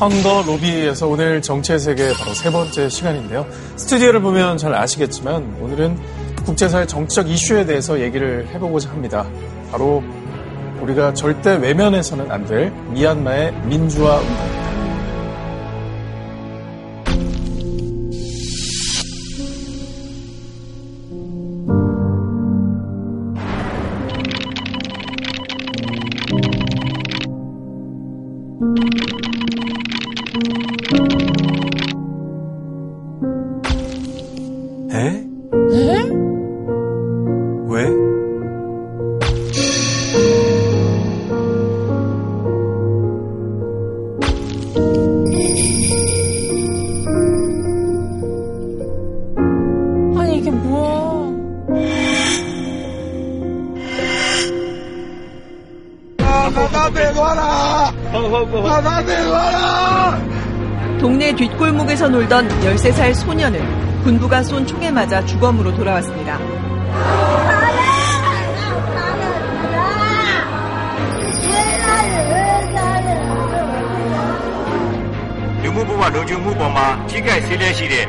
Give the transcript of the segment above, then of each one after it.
선거 로비에서 오늘 정치의 세계 바로 세 번째 시간인데요. 스튜디오를 보면 잘 아시겠지만 오늘은 국제사회 정치적 이슈에 대해서 얘기를 해보고자 합니다. 바로 우리가 절대 외면해서는 안 될 미얀마의 민주화 운동 13살 소년은 군부가 쏜 총에 맞아 주검으로 돌아왔습니다. 유무 부와 노중 후보마 지가 세대시대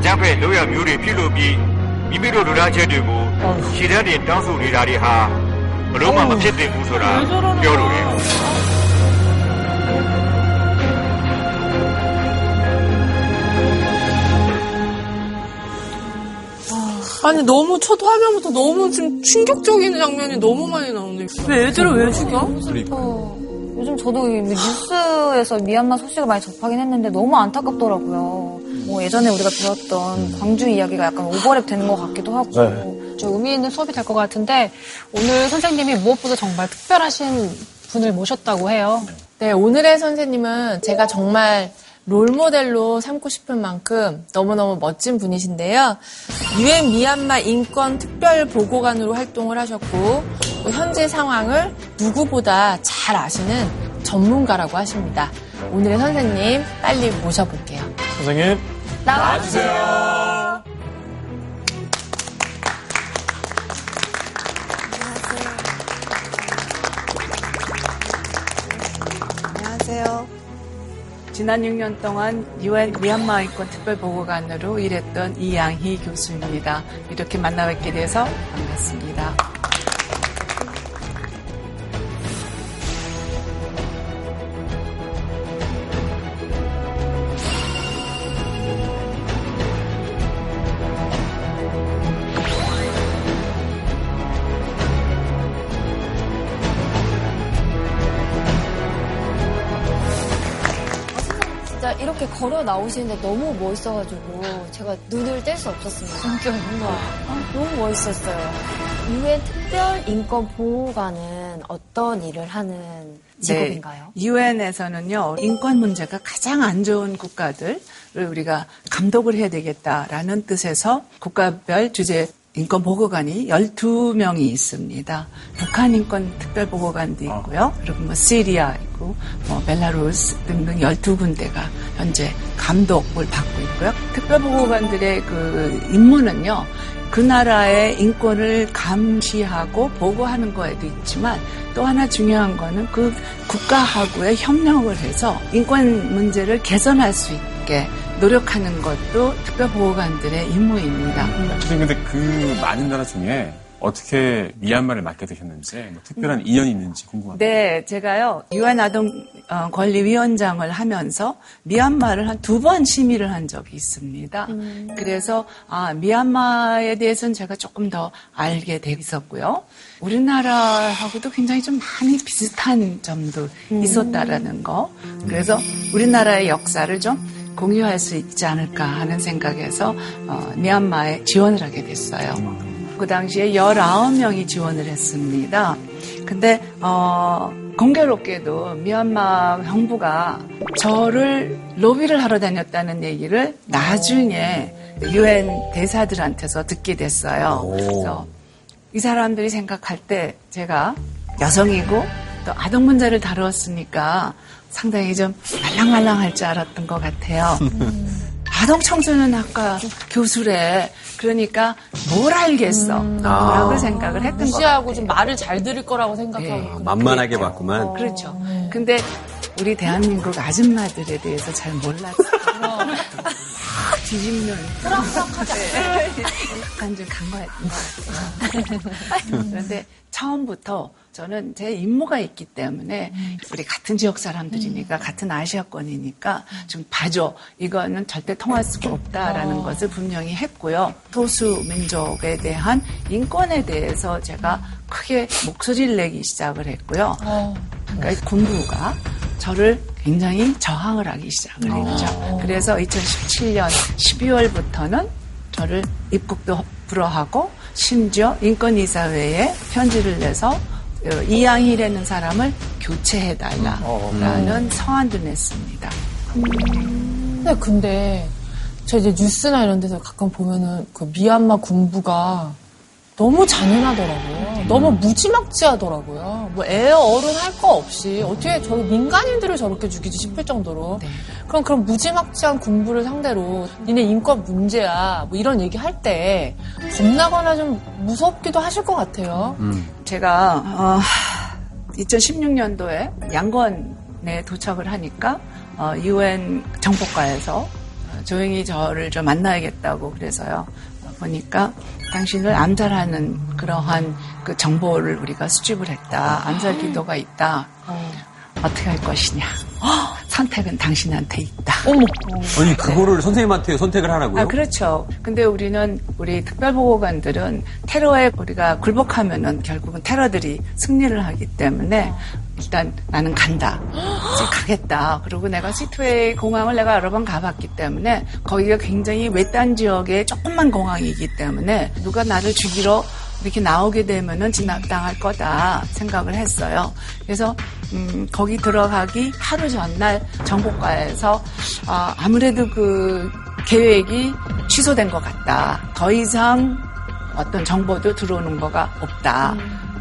장패 노약 묘리 필로비 미미로 루라제들고 시대에 땅수 리라리하. 로마 마켓 대구소라. 뼈로래요. 아니 너무 첫 화면부터 너무 지금 충격적인 장면이 너무 많이 나오는데 왜 애들을 왜 죽여? 그러니까. 요즘 저도 뉴스에서 미얀마 소식을 많이 접하긴 했는데 너무 안타깝더라고요. 뭐 예전에 우리가 들었던 광주 이야기가 약간 오버랩 되는 것 같기도 하고 네. 좀 의미 있는 수업이 될 것 같은데 오늘 선생님이 무엇보다 정말 특별하신 분을 모셨다고 해요. 네, 오늘의 선생님은 제가 정말 롤모델로 삼고 싶은 만큼 너무너무 멋진 분이신데요. 유엔 미얀마 인권 특별 보고관으로 활동을 하셨고 현재 상황을 누구보다 잘 아시는 전문가라고 하십니다. 오늘의 선생님 빨리 모셔볼게요. 선생님 나와주세요. 지난 6년 동안 유엔 미얀마 인권 특별보고관으로 일했던 이양희 교수입니다. 이렇게 만나 뵙게 돼서 반갑습니다. 이렇게 걸어 나오시는데 너무 멋있어가지고 제가 눈을 뗄 수 없었습니다. 진짜 뭔가 아, 너무 멋있었어요. 유엔 특별 인권 보호관은 어떤 일을 하는 직업인가요? 네. 유엔에서는요 인권 문제가 가장 안 좋은 국가들을 우리가 감독을 해야 되겠다라는 뜻에서 국가별 주제 인권 보고관이 12명이 있습니다. 북한 인권 특별 보고관도 있고요. 그리고 뭐 시리아 있고 뭐 벨라루스 등등 12군데가 현재 감독을 받고 있고요. 특별 보고관들의 그 임무는요. 그 나라의 인권을 감시하고 보고하는 거에도 있지만 또 하나 중요한 거는 그 국가하고의 협력을 해서 인권 문제를 개선할 수 있게 노력하는 것도 특별보호관들의 임무입니다. 선생님, 근데 그 많은 나라 중에 어떻게 미얀마를 맡게 되셨는지 뭐 특별한 음. 인연이 있는지 궁금합니다. 네, 제가요 유엔 아동 어, 권리위원장을 하면서 미얀마를 한 두 번 심의를 한 적이 있습니다. 음. 그래서 아 미얀마에 대해서는 제가 조금 더 알게 돼 있었고요. 우리나라하고도 굉장히 좀 많이 비슷한 점도 음. 있었다라는 거. 그래서 우리나라의 역사를 좀 공유할 수 있지 않을까 하는 생각에서 어, 미얀마에 지원을 하게 됐어요. 그 당시에 19명이 지원을 했습니다. 근데 어, 공교롭게도 미얀마 정부가 저를 로비를 하러 다녔다는 얘기를 나중에 유엔 대사들한테서 듣게 됐어요. 그래서 이 사람들이 생각할 때 제가 여성이고 또 아동 문제를 다루었으니까 상당히 좀 말랑말랑할 줄 알았던 것 같아요. 음. 아동 청소년 학과 교수래. 그러니까 뭘 알겠어. 음. 라고 아. 생각을 했던 무시하고 좀 말을 잘 들을 거라고 생각하고. 네. 만만하게 봤구만. 그렇죠. 네. 근데 우리 대한민국 아줌마들에 대해서 잘 몰랐어요. 뒤집는. 약간 좀 간과했던 것 같아요. 그런데 처음부터 저는 제 임무가 있기 때문에 우리 같은 지역 사람들이니까 같은 아시아권이니까 좀 봐줘. 이거는 절대 통할 수가 없다라는 것을 분명히 했고요. 소수 민족에 대한 인권에 대해서 제가 크게 목소리를 내기 시작을 했고요. 그러니까 군부가 저를 굉장히 저항을 하기 시작을 했죠. 그래서 2017년 12월부터는 저를 입국도 불허하고 심지어 인권이사회에 편지를 내서 어, 이양희라는 사람을 교체해달라라는 서한도 냈습니다. 근데 근데 저 이제 뉴스나 이런 데서 가끔 보면은 그 미얀마 군부가 너무 잔인하더라고요. 너무 무지막지하더라고요. 뭐애 어른 할 거 없이 어떻게 저 민간인들을 저렇게 죽이지 싶을 정도로 네. 그럼 그런 무지막지한 군부를 상대로 니네 인권 문제야 뭐 이런 얘기 할 때 겁나거나 좀 무섭기도 하실 것 같아요. 제가 어, 2016년도에 양건에 도착을 하니까 어, UN 정보과에서 어, 조용히 저를 좀 만나야겠다고 그래서요. 어, 보니까 당신을 암살하는 그러한 그 정보를 우리가 수집을 했다. 암살 기도가 있다. 어떻게 할 것이냐. 헉, 선택은 당신한테 있다. 아니 그거를 선생님한테 선택을 하라고요? 아, 그렇죠. 근데 우리는 우리 특별보호관들은 테러에 우리가 굴복하면은 결국은 테러들이 승리를 하기 때문에 일단 나는 간다. 이제 가겠다. 그리고 내가 시트웨이 공항을 내가 여러 번 가봤기 때문에 거기가 굉장히 외딴 지역의 조그만 공항이기 때문에 누가 나를 죽이러 이렇게 나오게 되면은 진압당할 거다 생각을 했어요. 그래서 음, 거기 들어가기 하루 전날 정보과에서 아, 아무래도 그 계획이 취소된 것 같다. 더 이상 어떤 정보도 들어오는 거가 없다.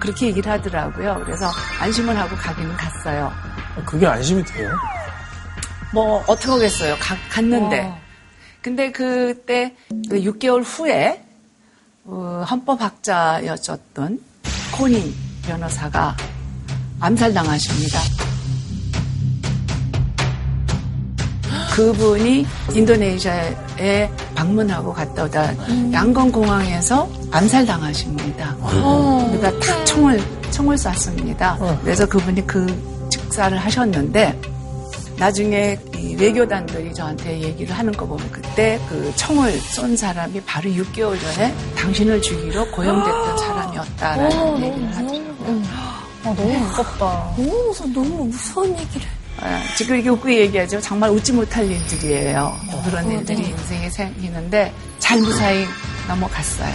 그렇게 얘기를 하더라고요. 그래서 안심을 하고 가기는 갔어요. 그게 안심이 돼요? 뭐 어떻게 하겠어요. 가- 갔는데. 와. 근데 그때 그 6개월 후에 어, 헌법학자였었던 코니 변호사가 암살당하십니다. 그분이 인도네시아에 방문하고 갔다 오다 양건 공항에서 암살당하십니다. 그러니까 탁 총을 총을 쐈습니다. 그래서 그분이 그 직사를 하셨는데 나중에 이 외교단들이 저한테 얘기를 하는 거 보면 그때 그 총을 쏜 사람이 바로 6개월 전에 당신을 죽이러 고용됐던 사람이었다라는 얘기를 하더라고요. 아, 너무 무섭다. 너무 무서 너무 무서운 얘기를. 아, 지금 이게 웃고 얘기하죠. 정말 웃지 못할 일들이에요. 그런 일들이 인생에 생기는데 잘 무사히 넘어갔어요.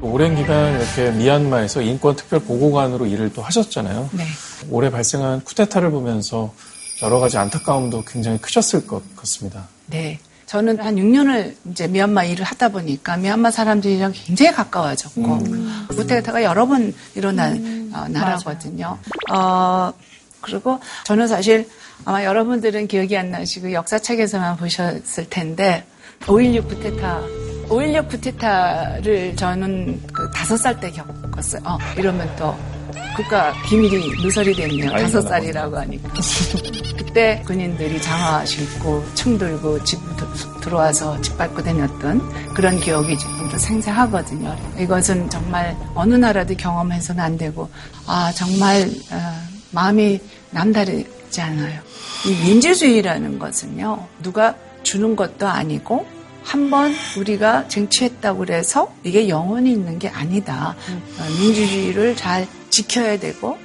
오랜 기간 이렇게 미얀마에서 인권특별보고관으로 일을 또 하셨잖아요. 네. 올해 발생한 쿠데타를 보면서 여러 가지 안타까움도 굉장히 크셨을 것 같습니다. 네. 저는 한 6년을 이제 미얀마 일을 하다 보니까 미얀마 사람들이랑 굉장히 가까워졌고 쿠데타가 여러 번 일어난 어, 나라거든요. 어, 그리고 저는 사실 아마 여러분들은 기억이 안 나시고 역사책에서만 보셨을 텐데 5.16 쿠데타 5.16 쿠데타를 저는 그 다섯 살때 겪었어요. 어, 이러면 또 국가 비밀이 누설이 됐네요. 다섯 살이라고 하니까. 그때 군인들이 장화 신고 총 들고 집 들- 들어와서 집 밟고 다녔던 그런 기억이 지금도 생생하거든요. 이것은 정말 어느 나라도 경험해서는 안 되고 아 정말 어, 마음이 남다르지 않아요. 이 민주주의라는 것은요 누가 주는 것도 아니고 한번 우리가 쟁취했다고 그래서 이게 영원히 있는 게 아니다. 어, 민주주의를 잘 지켜야 되고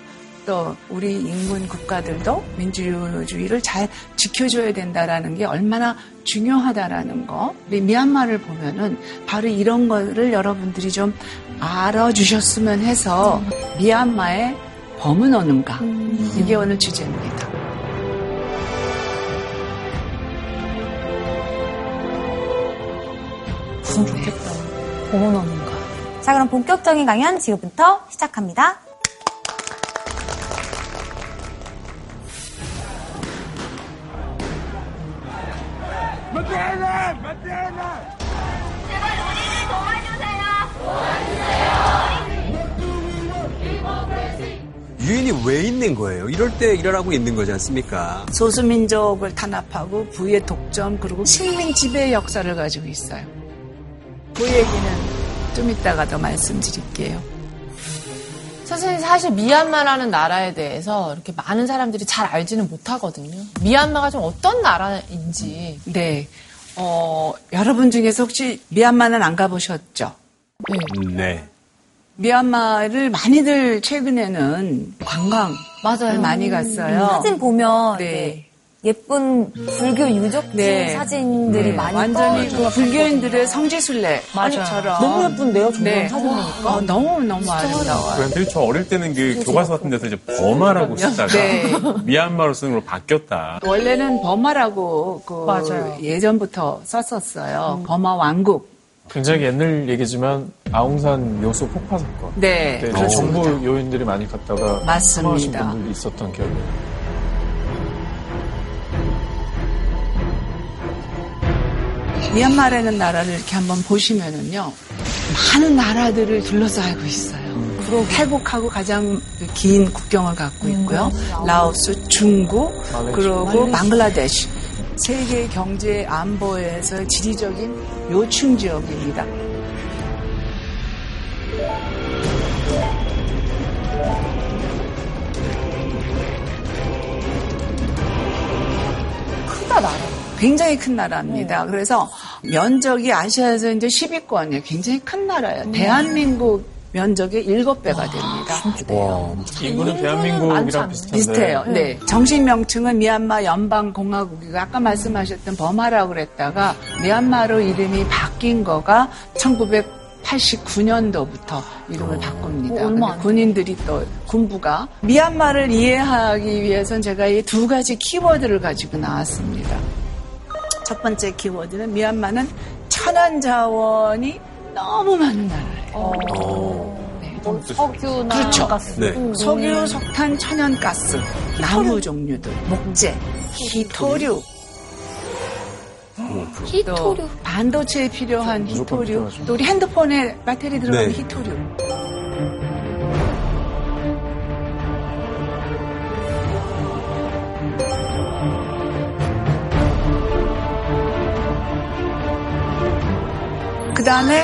또 우리 인문 국가들도 민주주의를 잘 지켜줘야 된다라는 게 얼마나 중요하다라는 거. 우리 미얀마를 보면은 바로 이런 거를 여러분들이 좀 알아주셨으면 해서 미얀마의 범은 어는가. 이게 오늘 주제입니다. 어머나. 자, 그럼 본격적인 강연 지금부터 시작합니다. 유엔이 왜 있는 거예요? 이럴 때 일어나고 있는 거지 않습니까? 소수민족을 탄압하고 부의 독점 그리고 식민 지배 역사를 가지고 있어요. 그 얘기는 좀 이따가 더 말씀드릴게요. 선생님 사실 미얀마라는 나라에 대해서 이렇게 많은 사람들이 잘 알지는 못하거든요. 미얀마가 좀 어떤 나라인지. 네. 어, 여러분 중에서 혹시 미얀마는 안 가보셨죠? 네. 미얀마를 많이들 최근에는 관광을 맞아요. 많이 갔어요. 사진 보면 네. 네. 예쁜 불교 유적지 네. 사진들이 네. 많이 완전히 떠그 불교인들의 성지순례처럼 너무 예쁜데요, 정말 네. 사진 보니까. 어, 너무 너무 아름다워요. 그런데 저 어릴 때는 그 교과서 같은 데서 이제 버마라고 쓰다가 네. 미얀마로 쓰는 걸로 바뀌었다. 원래는 버마라고 그 맞아요. 예전부터 썼었어요. 버마 왕국. 굉장히 옛날 얘기지만 아웅산 묘소 폭파 사건. 네, 네, 그렇습니다. 정부 요인들이 많이 갔다가 맞습니다. 사망하신 분들이 있었던 기억이 미얀마라는 나라를 이렇게 한번 보시면은요, 많은 나라들을 둘러싸고 있어요. 태국하고 가장 긴 국경을 갖고 있고요. 라오스, 중국, 그리고 방글라데시. 세계 경제 안보에서 지리적인 요충 지역입니다. 크다 나라. 굉장히 큰 나라입니다. 그래서 면적이 아시아에서 이제 10위권이에요. 굉장히 큰 나라예요. 대한민국 면적의 7배가 됩니다. 와. 인구는 많지 대한민국이랑. 비슷한데 비슷해요. 네. 정식 명칭은 미얀마 연방공화국이고 아까 말씀하셨던 버마라고 그랬다가 미얀마로 이름이 바뀐 거가 1989년도부터 이름을 바꿉니다. 어, 안 군인들이 또 군부가 미얀마를 이해하기 위해선 제가 이 두 가지 키워드를 가지고 나왔습니다. 첫 번째 키워드는 미얀마는 천연 자원이 너무 많은 나라예요. 네. 뭐 석유나 그렇죠. 가스. 네. 석유, 석탄, 천연가스, 나무 종류들, 목재, 히토류, 또 히토류. 반도체에 필요한 히토류. 또 우리 핸드폰에 배터리 들어가는 네. 히토류. 그 다음에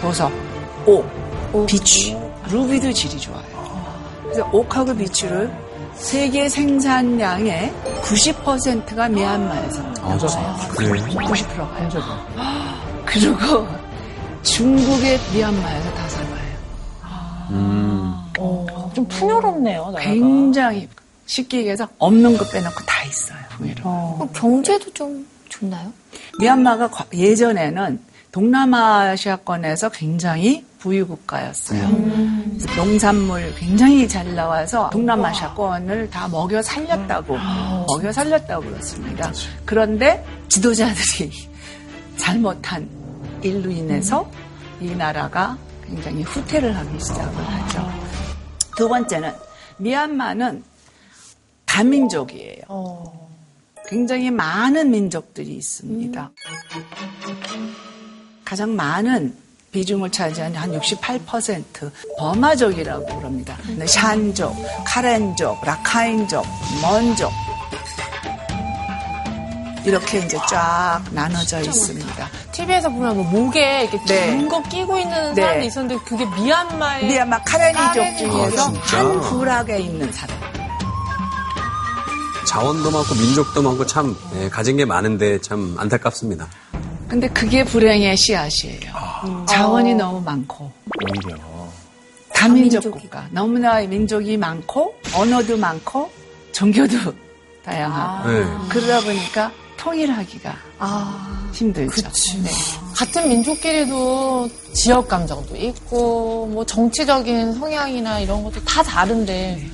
보석, 옥, 비추, 루비도 질이 좋아요. 그래서 옥하고 비추를 세계 생산량의 90%가 미얀마에서 나와요. 그래요? 90%가요. 그리고 중국의 미얀마에서 다 사와요. 어, 좀 풍요롭네요, 나라가. 굉장히 쉽게 얘기해서 없는 거 빼놓고 다 있어요. 그럼 경제도 좀 좋나요? 미얀마가 과- 예전에는 동남아시아권에서 굉장히 부유 국가였어요. 그래서 농산물 굉장히 잘 나와서 동남아시아권을 다 먹여 살렸다고 먹여 살렸다고 그렇습니다. 그런데 지도자들이 잘못한 일로 인해서 이 나라가 굉장히 후퇴를 하기 시작을 하죠. 두 번째는 미얀마는 다민족이에요. 굉장히 많은 민족들이 있습니다. 가장 많은 비중을 차지하는 한 68% 버마족이라고 그럽니다. 근데 샨족, 카렌족, 라카인족, 먼족 이렇게 이제 쫙 나눠져 있습니다. TV에서 보면 뭐 목에 이렇게 네. 긴거 끼고 있는 네. 사람이 있었는데 그게 미얀마의 미얀마 카레니족. 중에서 아? 한 부락에 있는 사람. 자원도 많고 민족도 많고 참 예, 가진 게 많은데 참 안타깝습니다. 근데 그게 불행의 씨앗이에요. 자원이 너무 많고 오히려. 다민족 다민족이. 국가. 너무나 민족이 많고 언어도 많고 종교도 다양하고 네. 그러다 보니까 통일하기가 아, 힘들죠. 네. 같은 민족끼리도 지역 감정도 있고 뭐 정치적인 성향이나 이런 것도 다 다른데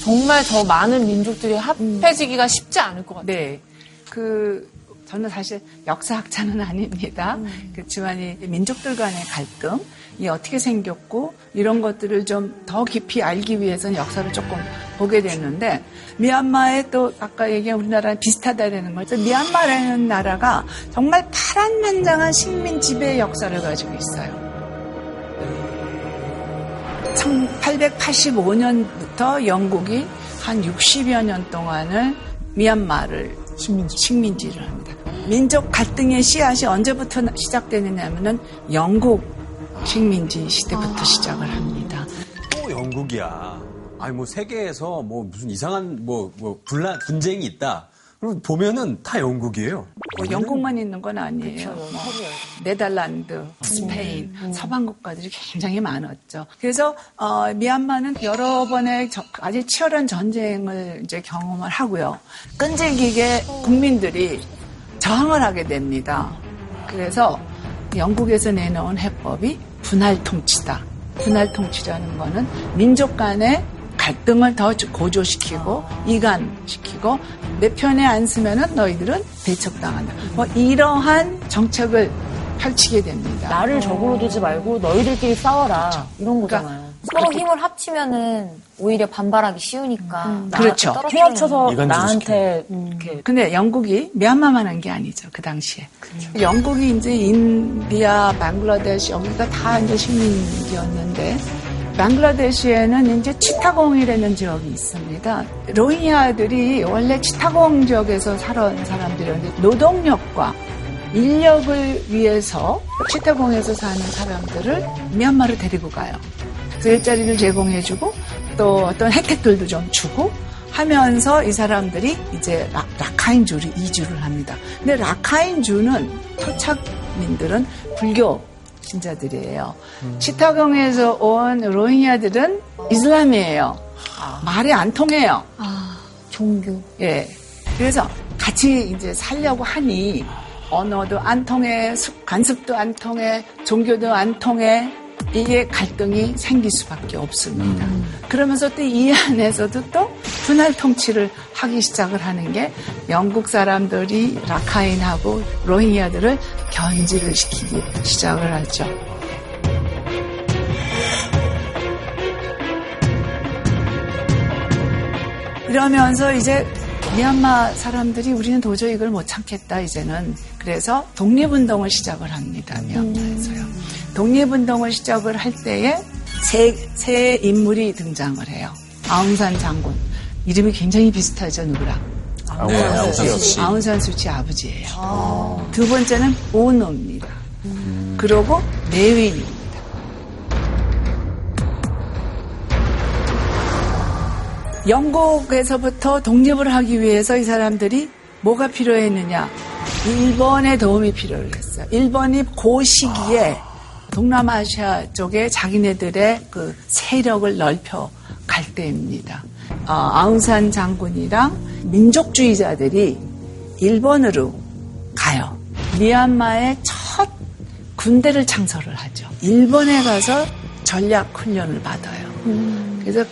정말 저 많은 민족들이 합해지기가 쉽지 않을 것 같아요. 네. 그 저는 사실 역사학자는 아닙니다. 그렇지만 이 민족들 간의 갈등이 어떻게 생겼고 이런 것들을 좀 더 깊이 알기 위해서는 역사를 조금 보게 됐는데 미얀마에 또 아까 얘기한 우리나라랑 비슷하다는 거죠. 미얀마라는 나라가 정말 파란만장한 식민 지배 역사를 가지고 있어요. 1885년부터 영국이 한 60여 년 동안을 미얀마를 식민지. 식민지를 합니다. 민족 갈등의 씨앗이 언제부터 시작되느냐면은 영국 식민지 시대부터 아. 시작을 합니다. 또 영국이야. 아니 뭐 세계에서 뭐 무슨 이상한 뭐, 뭐 분란 분쟁이 있다. 그럼 보면은 다 영국이에요. 뭐 영국만 있는 건 아니에요. 뭐 네덜란드, 스페인, 음, 음. 서방 국가들이 굉장히 많았죠. 그래서 어, 미얀마는 여러 번의 저, 아주 치열한 전쟁을 이제 경험을 하고요. 끈질기게 국민들이 저항을 하게 됩니다. 그래서 영국에서 내놓은 해법이 분할 통치다. 분할 통치라는 거는 민족 간의 갈등을 더 고조시키고 이간시키고 내 편에 안 쓰면은 너희들은 배척당한다. 뭐 이러한 정책을 펼치게 됩니다. 나를 적으로 두지 말고 너희들끼리 싸워라. 그렇죠. 이런 거잖아요. 그러니까 서로 힘을 합치면은 오히려 반발하기 쉬우니까. 음, 그렇죠. 헤어쳐서 나한테 음. 근데 영국이 미얀마만 한 게 아니죠. 그 당시에. 그렇죠. 영국이 이제 인디아, 방글라데시 여기가 다 이제 식민지였는데 방글라데시에는 이제 치타공이라는 지역이 있습니다. 로힝야들이 원래 치타공 지역에서 살아온 사람들이었는데 노동력과 인력을 위해서 치타공에서 사는 사람들을 미얀마로 데리고 가요. 그래서 일자리를 제공해주고 또 어떤 혜택들도 좀 주고 하면서 이 사람들이 이제 라, 카인주를 이주를 합니다. 근데 라카인주는 토착민들은 불교 신자들이에요. 음. 치타경에서 온 로힝야들은 이슬람이에요. 아. 말이 안 통해요. 아, 종교. 예. 그래서 같이 이제 살려고 하니 언어도 안 통해, 관습도 안 통해, 종교도 안 통해, 이게 갈등이 생길 수밖에 없습니다. 음. 그러면서 또 이 안에서도 또 분할 통치를 하기 시작을 하는 게 영국 사람들이 라카인하고 로힝야들을 견지를 시키기 시작을 하죠. 이러면서 이제 미얀마 사람들이 우리는 도저히 이걸 못 참겠다 이제는 그래서 독립운동을 시작을 합니다 미얀마에서요. 음. 독립운동을 시작을 할 때에 새, 새 인물이 등장을 해요. 아웅산 장군. 이름이 굉장히 비슷하죠, 누구랑? 아웅산 수치. 아웅산 수치 아버지예요. 아. 두 번째는 오노입니다. 음. 그리고 내윈입니다. 영국에서부터 독립을 하기 위해서 이 사람들이 뭐가 필요했느냐? 일본의 도움이 필요했어요. 일본이 그 시기에 동남아시아 쪽에 자기네들의 그 세력을 넓혀 갈 때입니다. 어, 아웅산 장군이랑 민족주의자들이 일본으로 가요. 미얀마의 첫 군대를 창설을 하죠. 일본에 가서 전략 훈련을 받아요. 음. 그래서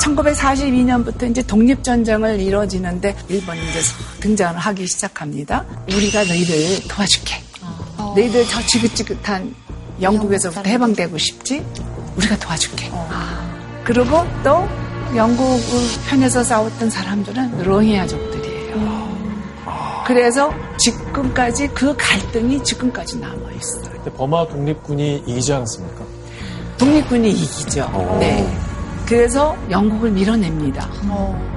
1942년부터 이제 독립전쟁을 이뤄지는데 일본이 이제 등장을 하기 시작합니다. 우리가 너희를 도와줄게. 어. 너희들 저 지긋지긋한 영국에서부터 해방되고 싶지? 우리가 도와줄게. 어. 그리고 또 영국 편에서 싸웠던 사람들은 로히아족들이에요. 음. 그래서 지금까지 그 갈등이 지금까지 남아 있어요. 버마 독립군이 이기지 않았습니까? 독립군이 이기죠. 오. 어. 네. 그래서 영국을 밀어냅니다. 오. 어.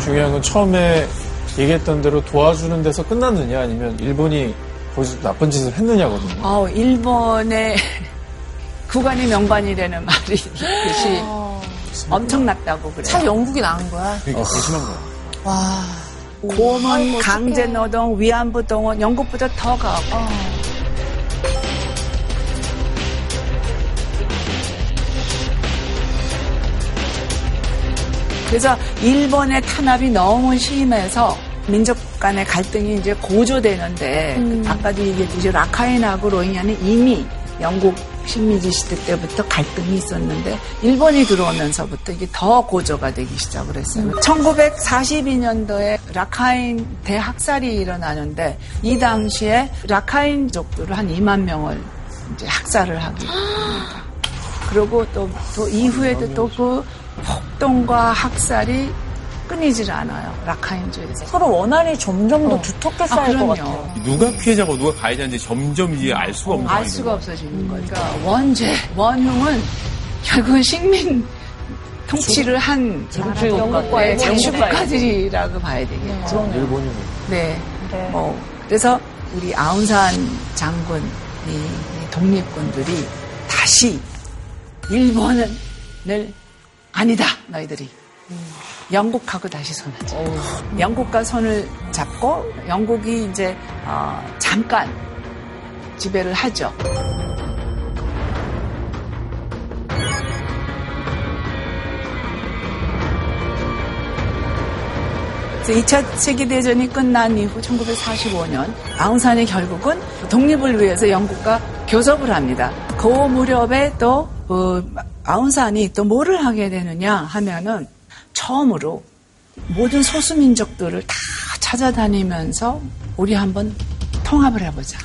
중요한 건 처음에 얘기했던 대로 도와주는 데서 끝났느냐 아니면 일본이 거기서 나쁜 짓을 했느냐거든요. 아, 일본의 구간이 명반이라는 말이 뜻이 엄청났다고 그래요. 차 영국이 나은 거야. 그러니까 심한 거야. 와. 고문, 강제 노동, 위안부 동원, 영국보다 더 가고. 어. 그래서 일본의 탄압이 너무 심해서 민족 간의 갈등이 이제 고조되는데 음. 아까도 얘기했듯이 라카인하고 로힝야는 이미 영국 식민지 시대 때부터 갈등이 있었는데 일본이 들어오면서부터 이게 더 고조가 되기 시작을 했어요. 음. 1942년도에 라카인 대학살이 일어나는데 이 당시에 라카인족들을 한 2만 명을 이제 학살을 하게 됩니다. 그리고 또, 또 이후에도 또 그 폭동과 학살이 끊이질 않아요. 라카인주에서. 서로 원한이 점점 더 두텁게 아, 쌓일 것 그럼요. 같아요. 누가 피해자고 누가 가해자인지 점점 이제 알 수가 없는 알 상황이 수가 없어지는 거예요. 그러니까 원죄, 원흉은 결국은 식민 통치를 한 영국과 네, 일본 장수국가들이라고 봐야 되겠죠. 일본이 네. 네. 뭐 그래서 우리 아웅산 장군 이 독립군들이 다시 일본을 아니다 너희들이 영국하고 다시 손하자. 영국과 손을 잡고 영국이 이제 어, 잠깐 지배를 하죠. 그래서 2차 세계대전이 끝난 이후 1945년 아웅산이 결국은 독립을 위해서 영국과 교섭을 합니다. 그 무렵에 또그 아웅산이 또 뭐를 하게 되느냐 하면은 처음으로 모든 소수민족들을 다 찾아다니면서 우리 한번 통합을 해보자.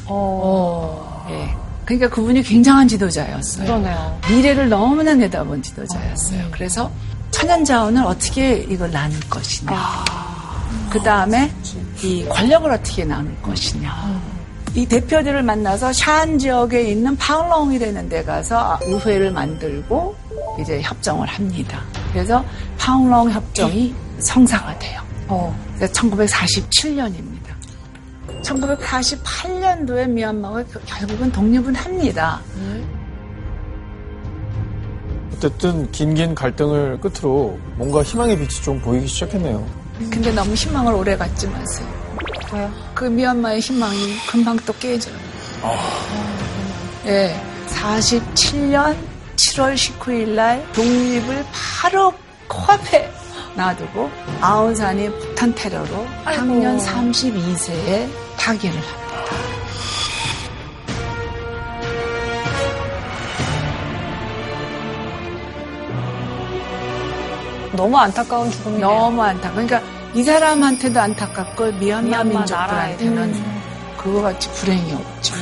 예. 그러니까 그분이 굉장한 지도자였어요. 그러네요. 미래를 너무나 내다본 지도자였어요. 그래서 천연 자원을 어떻게 이걸 나눌 것이냐. 그 다음에 이 권력을 어떻게 나눌 것이냐. 이 대표들을 만나서 샨 지역에 있는 파울롱이라는 데 가서 의회를 만들고 이제 협정을 합니다. 그래서 파울롱 협정이 성사가 돼요. 그래서 1947년입니다. 1948년도에 미얀마가 결국은 독립은 합니다. 어쨌든 긴긴 갈등을 끝으로 뭔가 희망의 빛이 좀 보이기 시작했네요. 근데 너무 희망을 오래 갖지 마세요. 왜요? 그 미얀마의 희망이 금방 또 깨져요. 예. 47년 7월 19일 날 독립을 바로 코앞에 놔두고 아운산이 폭탄 테러로 당년 32세에 타기를 합니다. 너무 안타까운 죽음이네요. 너무 안타. 그러니까 이 사람한테도 안타깝고 미얀마, 민족들한테는 그거 같이 불행이 없죠.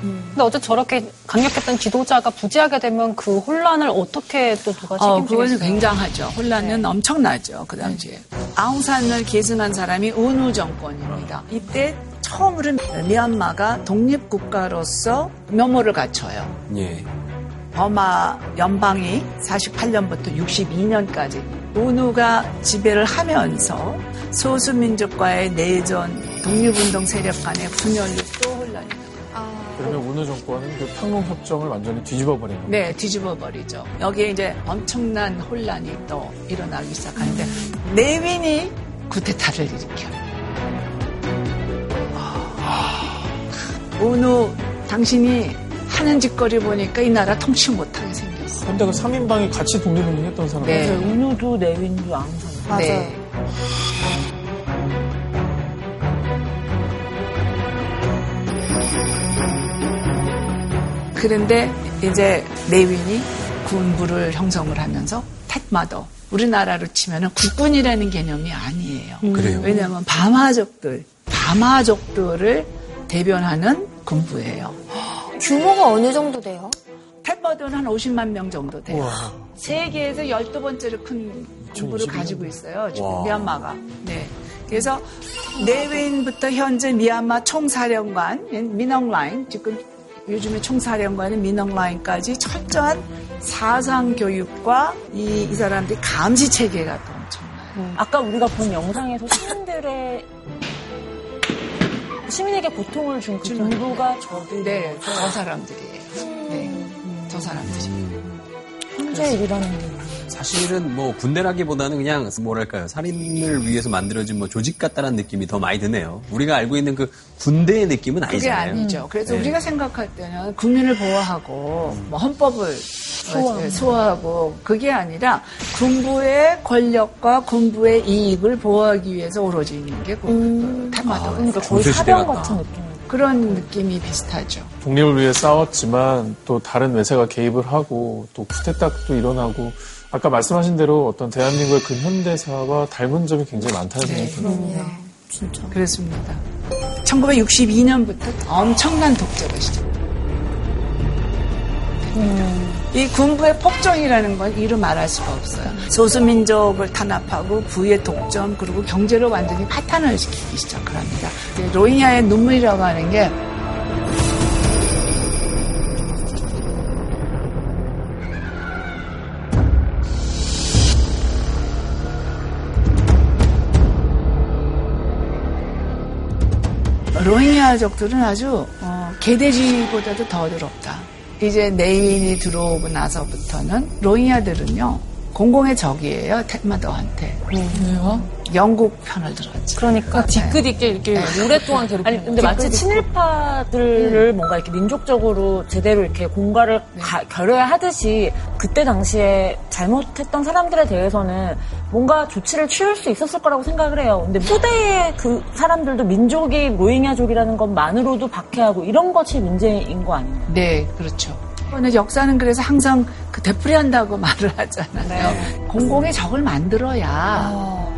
근데 어제 저렇게 강력했던 지도자가 부재하게 되면 그 혼란을 어떻게 또 누가 어, 책임지겠어요? 그거는 굉장하죠. 혼란은 엄청나죠. 그 당시에. 아웅산을 계승한 사람이 은우 정권입니다. 이때 처음으로 미얀마가 독립국가로서 면모를 갖춰요. 예. 버마 연방이 48년부터 62년까지 은우가 지배를 하면서 소수민족과의 내전, 독립운동 세력 간의 분열로 또 혼란이 그러면 오늘 정권은 그 평농 협정을 완전히 뒤집어 버린 거예요. 네, 뒤집어 버리죠. 여기에 이제 엄청난 혼란이 또 일어나기 시작하는데 내윈이 쿠데타를 일으켜요. 은우 당신이 하는 짓거리 보니까 이 나라 통치 못하게 생겼어. 근데 그 3인방이 같이 독립운동 했던 사람. 네. 은우도 내윈도 앙상. 맞아요. 네. 그런데 이제 내윈이 군부를 형성을 하면서 텟마더 우리나라로 치면은 국군이라는 개념이 아니에요. 그래요? 왜냐하면 바마족들, 바마족들을 대변하는 군부예요. 규모가 어느 정도 돼요? 탭버드는 한 50만 명 정도 돼요. 세계에서 12번째로 큰 군부를 2022 가지고 있어요. 지금 와. 미얀마가. 네. 그래서 내외인부터 현재 미얀마 총사령관, 미넝라인, 지금 요즘에 총사령관인 미넝라인까지 철저한 사상 교육과 이, 이 사람들이 감시 체계가 또 엄청나요. 아까 우리가 본 영상에서 시민들의 시민에게 고통을 준 그 정부가 저들 네, 저 사람들이에요. 네, 저 사람들이. 현재 일이라는 게 사실은 뭐 군대라기보다는 그냥 뭐랄까요 살인을 위해서 만들어진 뭐 조직 같다는 느낌이 더 많이 드네요. 우리가 알고 있는 그 군대의 느낌은 그게 아니잖아요. 아니죠. 그래서 네. 우리가 생각할 때는 국민을 보호하고 뭐 헌법을 수호하고. 수호하고 그게 아니라 군부의 권력과 군부의 이익을 보호하기 위해서 오로지 있는 게 그, 탈마도 그러니까 거의 사병 같은 느낌. 그런 느낌이 비슷하죠. 독립을 위해 싸웠지만 또 다른 외세가 개입을 하고 또 쿠데타도 일어나고 아까 말씀하신 대로 어떤 대한민국의 근현대사와 닮은 점이 굉장히 많다는 네. 생각이 들어요. 그렇습니다. 1962년부터 엄청난 독재가 시작. 이 군부의 폭정이라는 건 이루 말할 수가 없어요. 소수민족을 탄압하고 부의 독점 그리고 경제로 완전히 파탄을 시키기 시작을 합니다. 로힝야의 눈물이라고 하는 게 로힝야족들은 아주 어, 개돼지보다도 더 더럽다. 이제 내인이 들어오고 나서부터는 로힝야들은요 공공의 적이에요 테마더한테. 왜요? 영국 편을 들었죠. 그러니까 뒤끝 있게 이렇게 오랫동안 괴롭히는 아니 근데 마치 친일파들을 뭔가 이렇게 민족적으로 제대로 이렇게 공갈을 가- 겨뤄야 하듯이 그때 당시에 잘못했던 사람들에 대해서는 뭔가 조치를 취할 수 있었을 거라고 생각을 해요. 근데 후대의 그 사람들도 민족이 로힝야족이라는 것만으로도 박해하고 이런 것이 문제인 거 아닌가요? 네, 그렇죠. 근데 역사는 그래서 항상 그 되풀이한다고 말을 하잖아요. 공공의 적을 만들어야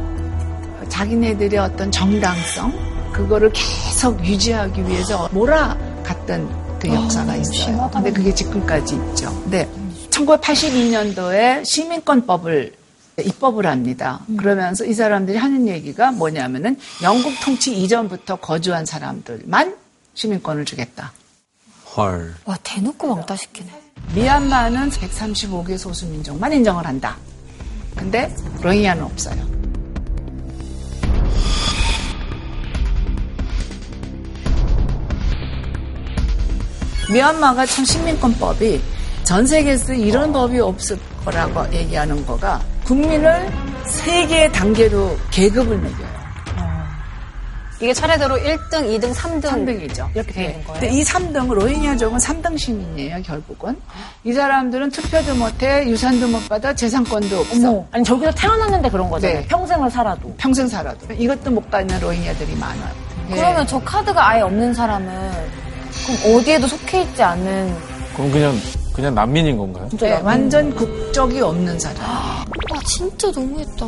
자기네들의 어떤 정당성 그거를 계속 유지하기 위해서 몰아갔던 그 역사가 있어요. 근데 그게 지금까지 있죠. 근데 1982년도에 시민권법을 입법을 합니다. 그러면서 이 사람들이 하는 얘기가 뭐냐면은 영국 통치 이전부터 거주한 사람들만 시민권을 주겠다. 헐. 와 대놓고 왕따 시키네. 미얀마는 135개 소수민족만 인정을 한다. 근데 로힝야는 없어요. 미얀마가 참 시민권법이 전 세계에서 이런 법이 없을 거라고 얘기하는 거가 국민을 세 개의 단계로 계급을 매겨요. 이게 차례대로 1등, 2등, 3등 3등이죠. 이렇게 되어 있는 거예요. 근데 이 3등, 로힝야족은 3등 시민이에요, 결국은. 이 사람들은 투표도 못해, 유산도 못 받아, 재산권도 없어. 어머, 아니 저기서 태어났는데 그런 거잖아요. 네. 평생을 살아도. 평생 살아도. 이것도 못 받는 로힝야들이 많아요. 예. 그러면 저 카드가 아예 없는 사람은 그럼 어디에도 속해 있지 않는 그럼 그냥 그냥 난민인 건가요? 네, 완전 국적이 없는 사람. 아 진짜 너무했다.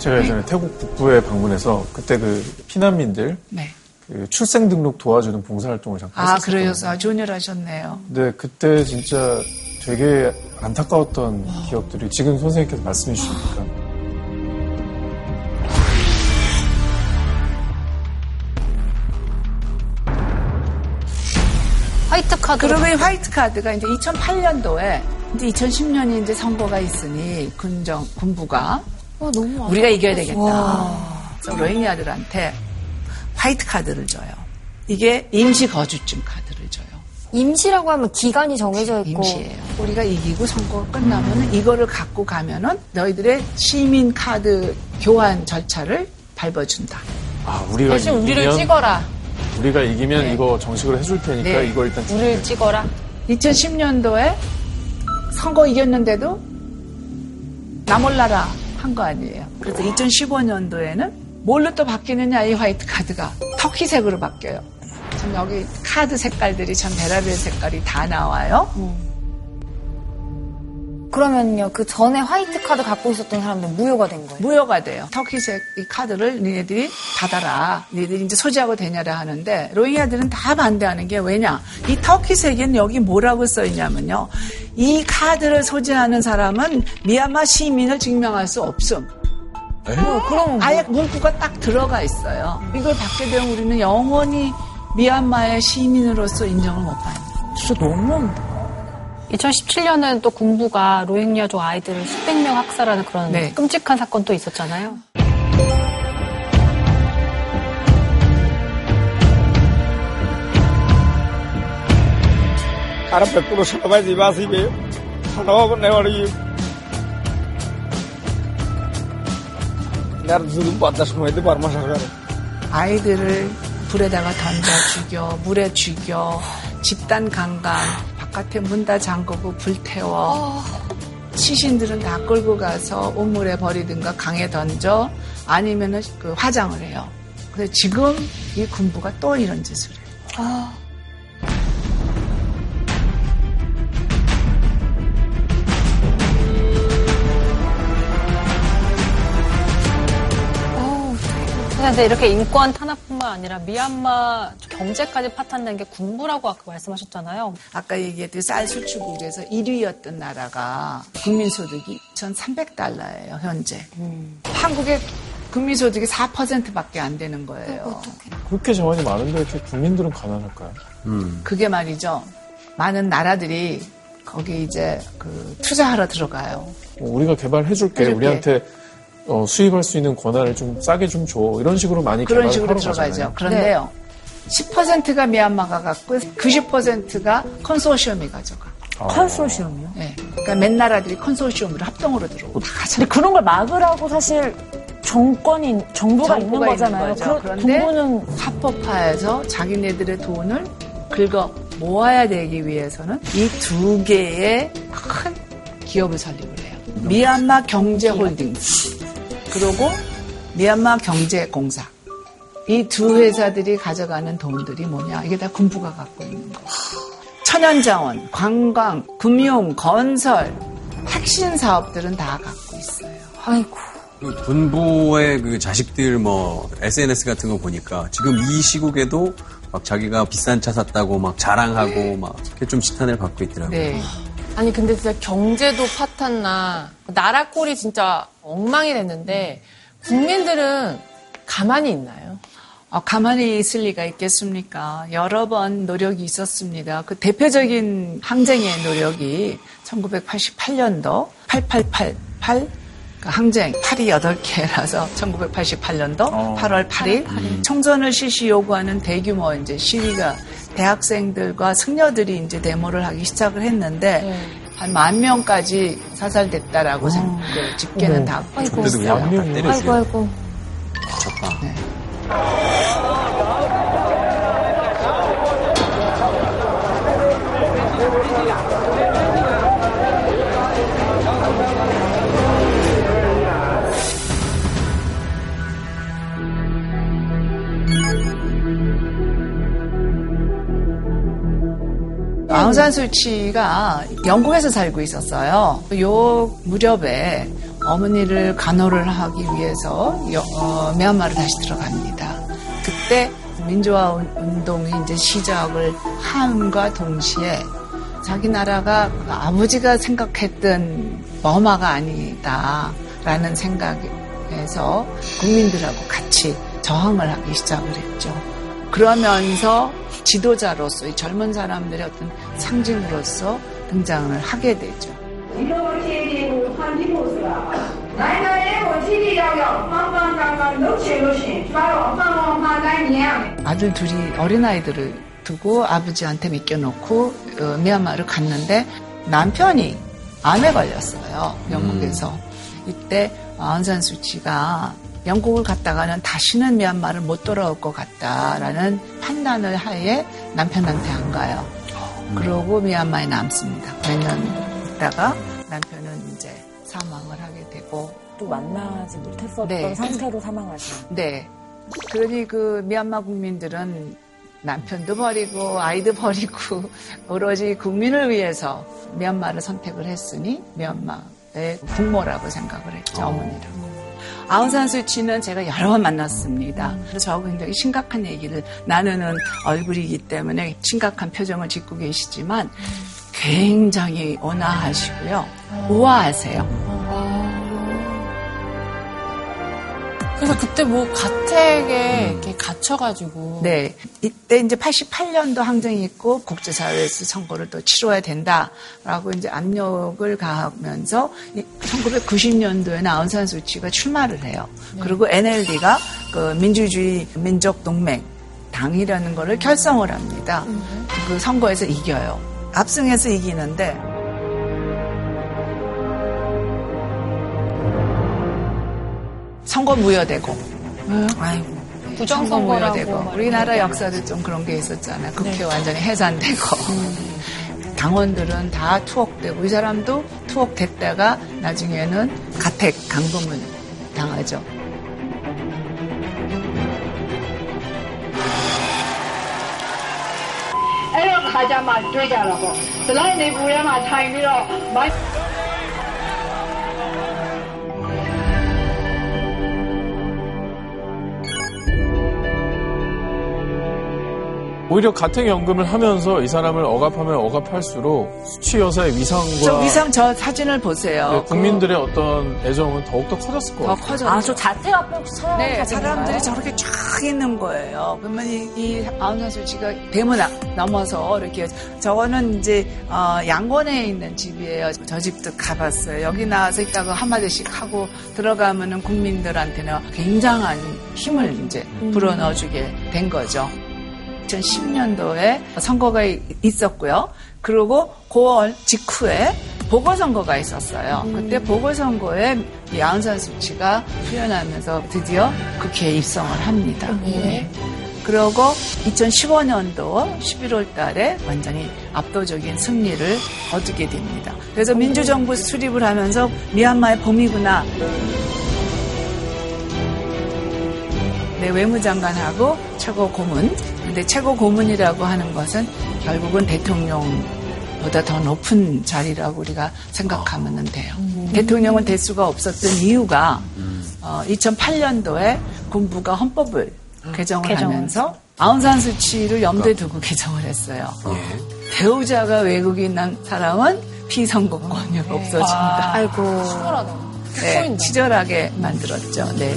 제가 예전에 태국 북부에 방문해서 그때 그 피난민들 네. 그 출생 등록 도와주는 봉사활동을 잠깐 아, 했었거든요. 그러셔서 아주 존열하셨네요. 근데 그때 진짜 되게 안타까웠던 기억들이 지금 선생님께서 말씀해 주시니까 화이트 카드. 그리고 이 화이트 카드가 이제 2008년도에 이제 2010년이 이제 선거가 있으니 군정 군부가 와 너무 우리가 이겨야 되겠다. 그래서 로힝야 들한테 화이트 카드를 줘요. 이게 임시 거주증 카드를 줘요. 임시라고 하면 기간이 정해져 있고 임시예요. 우리가 이기고 선거가 끝나면은 이거를 갖고 가면은 너희들의 시민 카드 교환 절차를 밟아준다. 아 우리가 대신 우리를 찍어라. 우리가 이기면 네. 이거 정식으로 해줄 테니까 네. 이거 일단 우리를 찍어라. 2010년도에 선거 이겼는데도 나 몰라라 한 거 아니에요. 그래서 2015년도에는 뭘로 또 바뀌느냐 이 화이트 카드가 터키색으로 바뀌어요. 참 여기 카드 색깔들이 참 별의별 색깔이 다 나와요. 그러면요 그 전에 화이트 카드 갖고 있었던 사람들 무효가 된 거예요. 무효가 돼요. 터키색 이 카드를 니네들이 받아라. 니네들이 이제 소지하고 다녀라 하는데 로힝야들은 다 반대하는 게 왜냐? 이 터키색에는 여기 뭐라고 써 있냐면요. 이 카드를 소지하는 사람은 미얀마 시민을 증명할 수 없음. 어, 그럼 아예 문구가 딱 들어가 있어요. 이걸 받게 되면 우리는 영원히 미얀마의 시민으로서 인정을 못 받는. 진짜 너무 2017년은 또 군부가 로힝야족 아이들을 수백 명 학살하는 그런 네. 끔찍한 사건도 있었잖아요. ahora me puro sonaba y iba así 죽음 받다 숨어도 바르마 사가래 아이들을 불에다가 던져 죽여 물에 죽여 집단 강간 바깥에 문 다 잠그고 불태워. 시신들은 다 끌고 가서 우물에 버리든가 강에 던져 아니면은 그 화장을 해요. 근데 지금 이 군부가 또 이런 짓을 해요. 그냥 근데 이렇게 인권 탄압뿐만 아니라 미얀마 경제까지 파탄낸 게 군부라고 아까 말씀하셨잖아요. 아까 얘기했듯이 쌀 수출국에서 1위였던 나라가 국민소득이 2,300달러예요, 현재. 한국의 국민소득이 4%밖에 안 되는 거예요. 그렇게 자원이 많은데 이렇게 국민들은 가난할까요? 그게 말이죠. 많은 나라들이 거기 이제 그 투자하러 들어가요. 뭐 우리가 개발해줄게. 해줄게. 우리한테 어, 수입할 수 있는 권한을 좀 싸게 좀 줘. 이런 식으로 많이 그런 식으로 들어가죠. 가잖아요. 그런데요. 10%가 미얀마가 갖고 90%가 컨소시엄이 가져가. 컨소시엄이요? 네. 그러니까 맨 나라들이 컨소시엄으로 합동으로 들어오고 다 가져가. 근데 그런 걸 막으라고 사실 정권이 정부가, 있는 정부가 거잖아요. 거죠. 그 그런데 군부는 합법화해서 자기네들의 돈을 긁어 모아야 되기 위해서는 이 두 개의 큰 기업을 설립을 해요. 미얀마 경제 홀딩스 그리고 미얀마 경제공사 이 두 회사들이 가져가는 돈들이 뭐냐 이게 다 군부가 갖고 있는 거. 천연자원, 관광, 금융, 건설 핵심 사업들은 다 갖고 있어요. 아이고 그 군부의 그 자식들 뭐 SNS 같은 거 보니까 지금 이 시국에도 막 자기가 비싼 차 샀다고 막 자랑하고 막 이렇게 좀 지탄을 받고 있더라고요. 네. 아니 근데 진짜 경제도 파탄나 나라 꼴이 진짜 엉망이 됐는데 국민들은 가만히 있나요? 어, 가만히 있을 리가 있겠습니까? 여러 번 노력이 있었습니다. 그 대표적인 항쟁의 노력이 1988년도 8888 그 항쟁 8이 8개라서 1988년도 8월 8일 총선을 실시 요구하는 대규모 이제 시위가 대학생들과 승려들이 이제 데모를 하기 시작을 했는데 한만 명까지 사살됐다라고 생- 그 집계는 다 그때도 있어요. 그냥 다 아이고. 때려줘요. 아이고 미 아웅산 수치가 영국에서 살고 있었어요. 요 무렵에 어머니를 간호를 하기 위해서 여- 어, 미얀마를 다시 들어갑니다. 그때 민주화 운- 운동이 이제 시작을 함과 동시에 자기 나라가 그 아버지가 생각했던 버마가 아니다라는 생각에서 국민들하고 같이 저항을 하기 시작을 했죠. 그러면서 지도자로서의 젊은 사람들의 어떤 상징으로서 등장을 하게 되죠. 아들 둘이 어린아이들을 두고 아버지한테 맡겨놓고 어, 미얀마를 갔는데 남편이 암에 걸렸어요. 영국에서. 음. 이때 아운산 수치가 영국을 갔다가는 다시는 미얀마를 못 돌아올 것 같다라는 판단을 하에 남편한테 안 가요. 그러고 미얀마에 남습니다. 몇 년 있다가 남편은 이제 사망을 하게 되고 또 만나지 못했었던 네. 상태로 사망하죠. 네. 그러니 그 미얀마 국민들은 남편도 버리고 아이도 버리고 오로지 국민을 위해서 미얀마를 선택을 했으니 미얀마의 국모라고 생각을 했죠 어머니라고. 아웅산 수치는 제가 여러 번 만났습니다. 저하고 굉장히 심각한 얘기를 나누는 얼굴이기 때문에 심각한 표정을 짓고 계시지만 굉장히 온화하시고요. 우아하세요. 그래서 그때 뭐 가택에 이렇게 gat혀가지고 네. 이때 이제 88년도 항쟁이 있고 국제사회에서 선거를 또 치러야 된다라고 이제 압력을 가하면서 1990년도에는 아운산 수치가 출마를 해요. 그리고 NLD가 그 민주주의 민족 동맹 당이라는 거를 결성을 합니다. 그 선거에서 이겨요. 압승해서 이기는데 선거 무효되고. 음. 아이고. 부정선거가 되고 우리나라 역사도 좀 그런 게 있었잖아요. 국회 네. 완전히 해산되고 당원들은 다 투옥되고 이 사람도 투옥됐다가 나중에는 가택 강도문 당하죠. 가자마 되자라고. 라인에 부에만 타이미로 오히려 가택연금을 하면서 이 사람을 억압하면 억압할수록 수치 여사의 위상과 저 위상 저 사진을 보세요. 네, 국민들의 어떤 애정은 더욱더 커졌을 것더 같아요. 커져. 아, 저 자퇴 앞에 사람 네? 사람들이 저렇게 쫙 있는 거예요. 그러면 이, 이 아웅산 수치가 대문 아- 넘어서 이렇게 저거는 이제 어, 양곤에 있는 집이에요. 저 집도 가봤어요. 여기 나와서 있다가 한마디씩 하고 들어가면은 국민들한테는 굉장한 힘을 이제 불어넣어주게 된 거죠. 2010년도에 선거가 이- 있었고요. 그리고 9월 직후에 보궐선거가 있었어요. 그때 보궐선거에 이 아웅산 수치가 후연하면서 드디어 국회에 입성을 합니다. 네. 그리고 2015년도 11월 달에 완전히 압도적인 승리를 거두게 됩니다. 그래서 민주정부 수립을 하면서 미얀마의 봄이구나. 네, 외무장관하고 최고 고문. 근데 최고 고문이라고 하는 것은 결국은 대통령보다 더 높은 자리라고 우리가 생각하면 돼요. 대통령은 될 수가 없었던 이유가 어, 2008년도에 군부가 헌법을 개정을 개정을 하면서 아웅산 수치를 염두에 두고 개정을 했어요. 배우자가 외국인 난 사람은 피선거권이 없어진다. 아이고. 네, 치졸하게 만들었죠. 네.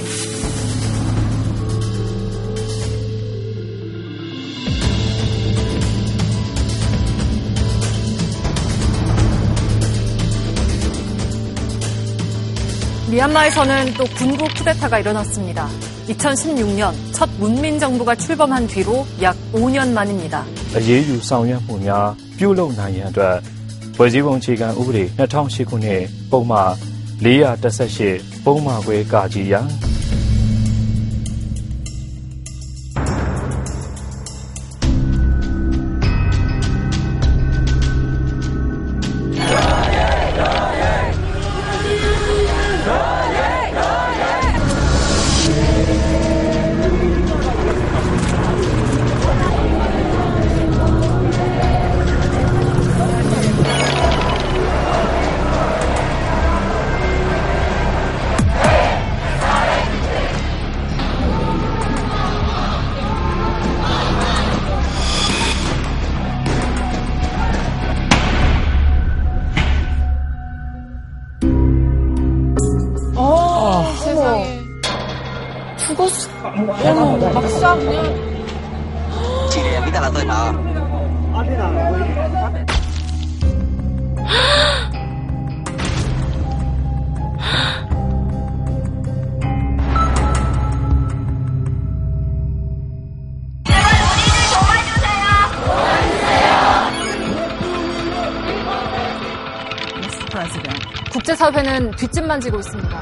미얀마에서는 또 군부 쿠데타가 일어났습니다. 2016년 첫 문민 정부가 출범한 뒤로 약 5년 만입니다. 예유 상연부냐 뷰롱 나이한테 회지봉 기간 우리 2019년 봉마 418 봉마괴까지야 뒷짐만 지고 있습니다.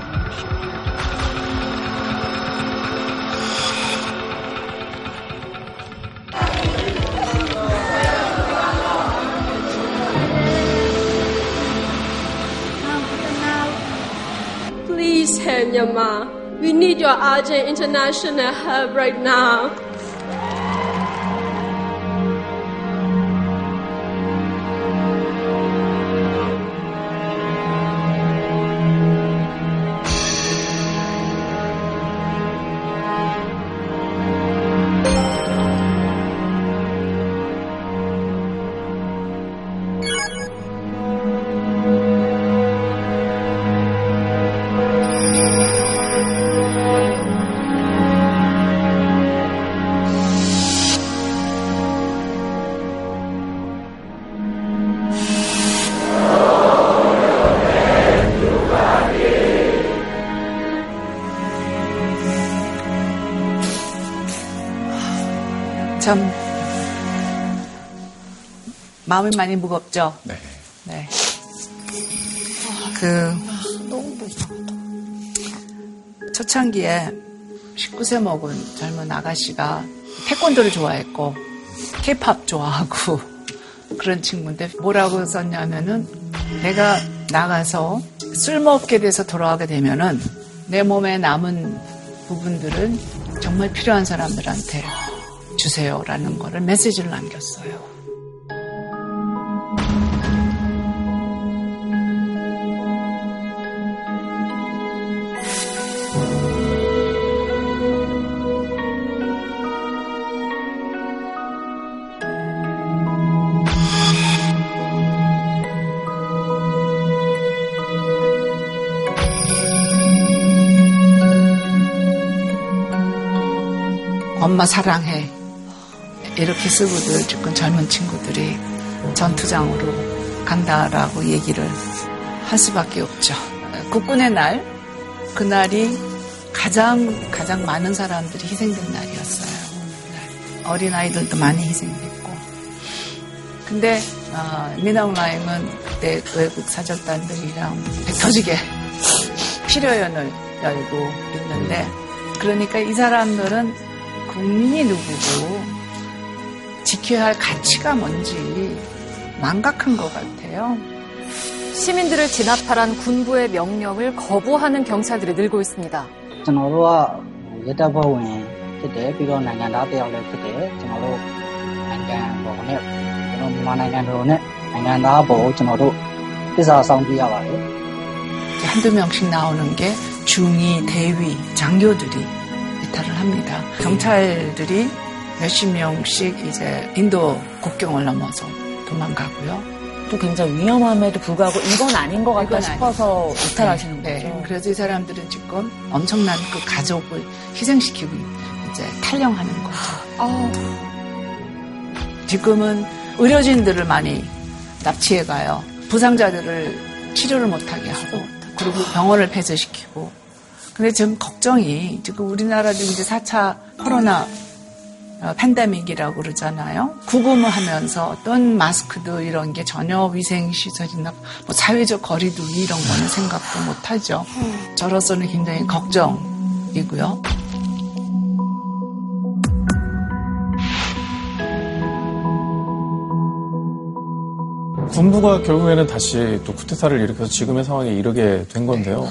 Please help Myanmar. We need your urgent international help right now. 마음이 많이 무겁죠. 네. 네. 그 초창기에 19세 먹은 젊은 아가씨가 태권도를 좋아했고 케이팝 좋아하고 그런 친구인데 뭐라고 썼냐면은 내가 나가서 쓸모없게 돼서 돌아가게 되면은 내 몸에 남은 부분들은 정말 필요한 사람들한테 주세요라는 거를 메시지를 남겼어요. 엄마 사랑해. 이렇게 쓰고들 지금 젊은 친구들이 전투장으로 간다라고 얘기를 할 수밖에 없죠. 국군의 날, 그날이 가장, 가장 많은 사람들이 희생된 날이었어요. 어린아이들도 많이 희생됐고. 근데, 어, 미나우라임은 그때 외국 사절단들이랑 배 터지게 필요연을 열고 있는데, 그러니까 이 사람들은 국민이 누구고, 지켜야 할 가치가 뭔지 망각한 것 같아요. 시민들을 진압하란 군부의 명령을 거부하는 경찰들이 늘고 있습니다. ကျွန်တော်တို့ကရဲတပ်ဖွဲ့ဝင်ဖြစ်တယ်ပြီးတော့နိုင်ငံသားတစ်ယောက်လည်းဖြစ်တယ်ကျွန်တော်တို့နိုင်ငံပေါ်နဲ့ကျွန်တော်မြန်မာနိုင်ငံတော်နဲ့နိုင်ငံသားပေါ်ကိုကျွန်တော်တို့သစ္စာဆောင်ပြရပါတယ် 한두 명씩 나오는 게 중위, 대위, 장교들이 이탈을 합니다. 경찰들이 몇십 명씩 이제 인도 국경을 넘어서 도망가고요. 또 굉장히 위험함에도 불구하고 이건 아닌 것 같다 싶어서 아니죠. 이탈하시는 네, 거죠. 네. 그래서 이 사람들은 지금 엄청난 그 가족을 희생시키고 이제 탈영하는 거죠. 지금은 의료진들을 많이 납치해 가요. 부상자들을 치료를 못하게 하고 그리고 병원을 폐쇄시키고. 근데 지금 걱정이 지금 우리나라도 이제 4차 코로나 어, 팬데믹이라고 그러잖아요. 구금을 하면서 어떤 마스크도 이런 게 전혀 위생시설이나 뭐 사회적 거리두기 이런 거는 생각도 못 하죠. 저로서는 굉장히 걱정이고요. 군부가 결국에는 다시 또 쿠데타를 일으켜서 지금의 상황에 이르게 된 건데요.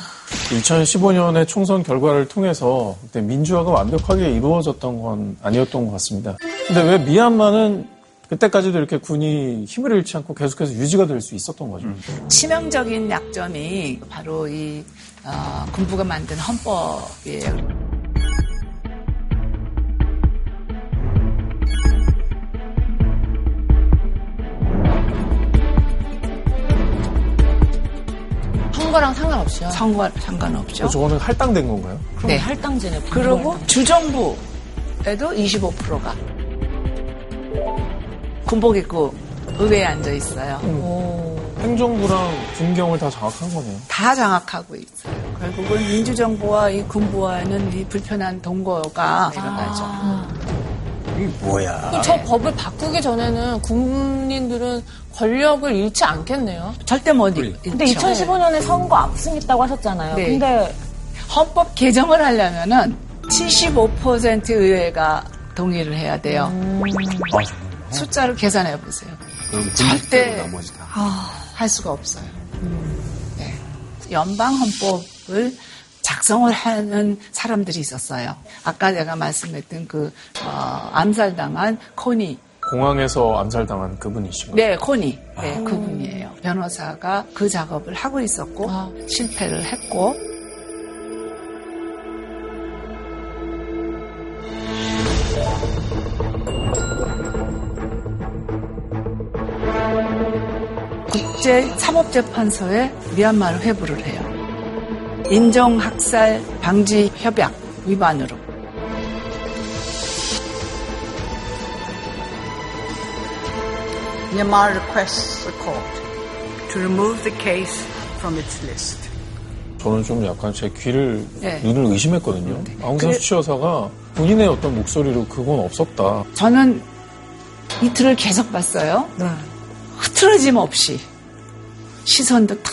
2015년의 총선 결과를 통해서 그때 민주화가 완벽하게 이루어졌던 건 아니었던 것 같습니다. 근데 왜 미얀마는 그때까지도 이렇게 군이 힘을 잃지 않고 계속해서 유지가 될 수 있었던 거죠? 치명적인 약점이 바로 이 어, 군부가 만든 헌법이에요. 상관없이요. 선거 상관없죠. 저거는 할당된 건가요? 네. 할당제네. 그리고 주정부에도 25%가 군복 입고 의회에 앉아 있어요. 행정부랑 군경을 다 장악한 거네요. 다 장악하고 있어요. 결국은 민주정부와 이 군부와는 이 불편한 동거가 일어나죠. 이게 뭐야? 저 법을 바꾸기 전에는 국민들은 권력을 잃지 않겠네요. 절대 못 잃. 근데 2015년에 선거 압승했다고 하셨잖아요. 네. 근데 헌법 개정을 하려면은 75% 의회가 동의를 해야 돼요. 숫자를 계산해 보세요. 그럼 절대 나머지 다. 할 수가 없어요. 네. 연방 헌법을 작성을 하는 사람들이 있었어요. 아까 제가 말씀했던 그 어, 암살당한 코니. 공항에서 암살당한 그분이시고. 네, 코니. 네, 그분이에요. 변호사가 그 작업을 하고 있었고 실패를 했고 국제 사법재판소에 미얀마를 회부를 해요. 인종학살 방지 협약 위반으로. Myanmar requests the court to remove the case from its list. 저는 좀 약간 제 귀를, 네. 눈을 의심했거든요. 아웅산 수치 여사가 본인의 어떤 목소리로 그건 없었다. 저는 이틀을 계속 봤어요. 흐트러짐 없이 시선도 다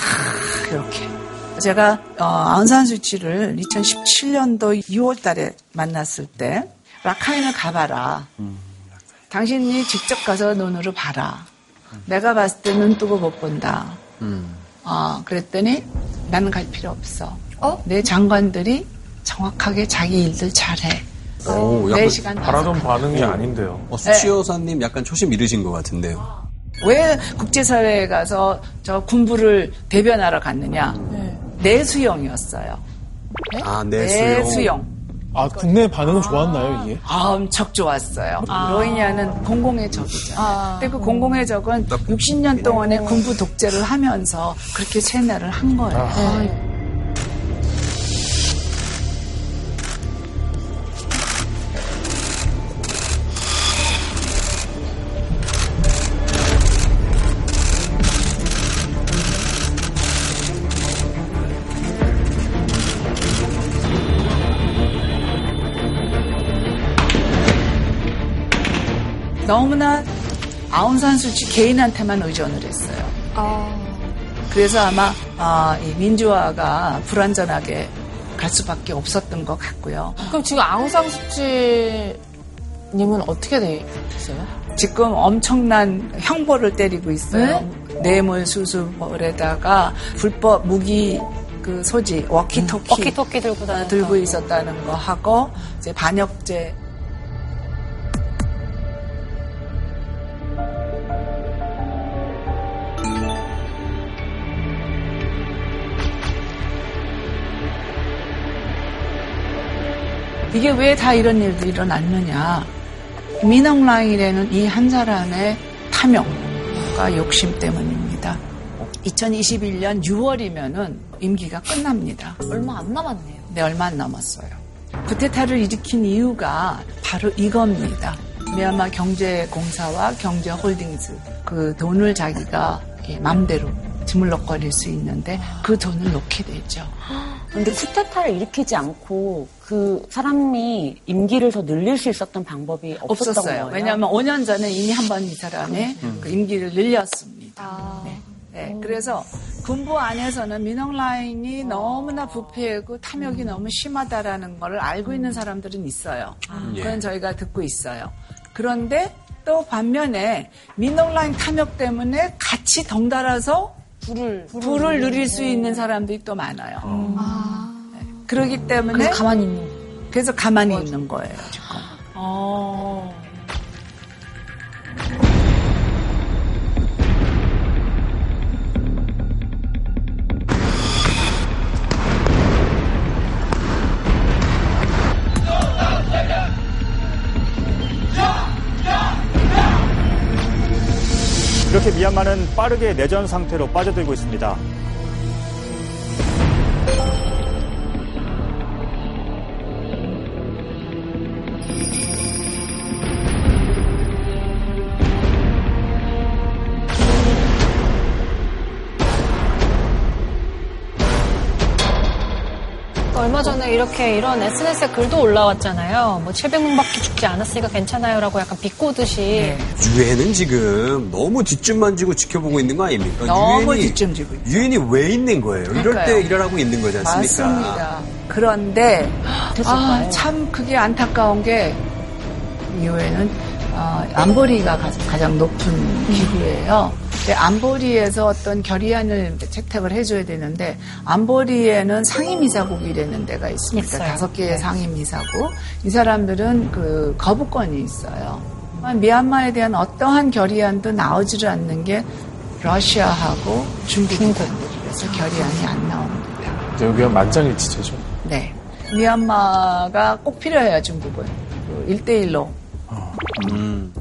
이렇게. 제가 어, 아웅산 수치를 2017년도 2월 달에 만났을 때 라카인을 가봐라. 당신이 직접 가서 눈으로 봐라. 내가 봤을 때 눈 뜨고 못 본다. 어, 그랬더니 나는 갈 필요 없어. 내 장관들이 정확하게 자기 일들 잘해. 오, 네 시간 바라던 반응이 아닌데요. 어, 수치 여사님 약간 초심 잃으신 것 같은데요. 왜 국제사회에 가서 저 군부를 대변하러 갔느냐? 내수용이었어요. 아, 내수용. 아, 국내 반응은 좋았나요, 이게? 아, 엄청 좋았어요. 로히냐는 공공의 적이죠. 근데 그 공공의 적은 60년 동안의 군부 독재를 하면서 그렇게 세뇌를 한 거예요. 너무나 아웅산 수치 개인한테만 의존을 했어요. 그래서 아마 아, 이 민주화가 불완전하게 갈 수밖에 없었던 것 같고요. 그럼 지금 아웅산 수치님은 어떻게 되세요? 지금 엄청난 형벌을 때리고 있어요. 뇌물 수수물에다가 불법 무기 그 소지 워키토키, 워키토키 들고. 들고 있었다는 거 하고 이제 반역죄 이게 왜 다 이런 일들이 일어났느냐. 민영라인에는 이 한 사람의 탐욕과 욕심 때문입니다. 2021년 6월이면은 임기가 끝납니다. 얼마 안 남았네요. 네, 얼마 안 남았어요. 쿠데타를 일으킨 이유가 바로 이겁니다. 미얀마 경제공사와 경제홀딩스 그 돈을 자기가 예, 맘대로 주물럭거릴 수 있는데 그 돈을 놓게 되죠. 근데 쿠데타를 일으키지 않고 그 사람이 임기를 더 늘릴 수 있었던 방법이 없었던 없었어요. 거예요. 왜냐하면 5년 전에 이미 한 번 이 사람의 음. 그 임기를 늘렸습니다. 네. 네, 그래서 군부 안에서는 민영라인이 너무나 부패하고 탐욕이 너무 심하다라는 걸 알고 있는 사람들은 있어요. 예. 그건 저희가 듣고 있어요. 그런데 또 반면에 민영라인 탐욕 때문에 같이 덩달아서 불을, 불을 누릴 수 있는 사람들이 또 많아요. 네. 그러기 때문에 그래서 가만히 있는 그래서 가만히 있는 거예요, 지금. 어. 이렇게 미얀마는 빠르게 내전 상태로 빠져들고 있습니다. 이렇게 이런 SNS에 글도 올라왔잖아요. 뭐 700명밖에 죽지 않았으니까 괜찮아요라고 약간 비꼬듯이. 유엔은 지금 너무 뒷줄만 지고 지켜보고 있는 거 아닙니까? 너무 유엔이- 뒷줄 지고 있죠. 유엔이 왜 있는 거예요? 이럴 그러니까요. 때 일어나고 있는 거지 않습니까? 맞습니다. 그런데 아, 참 그게 안타까운 게 유엔은 어, 안보리가 가- 가장 높은 기구예요. 안보리에서 어떤 결의안을 채택을 해줘야 되는데 안보리에는 상임이사국이라는 데가 있습니다. 다섯 개의 상임이사국. 이 사람들은 그 거부권이 있어요. 미얀마에 대한 어떠한 결의안도 나오지를 않는 게 러시아하고 중국이거든요. 결의안이 안 나옵니다. 여기가 만장일치제죠. 네. 미얀마가 꼭 필요해요, 중국은. 그 1대1로. 음.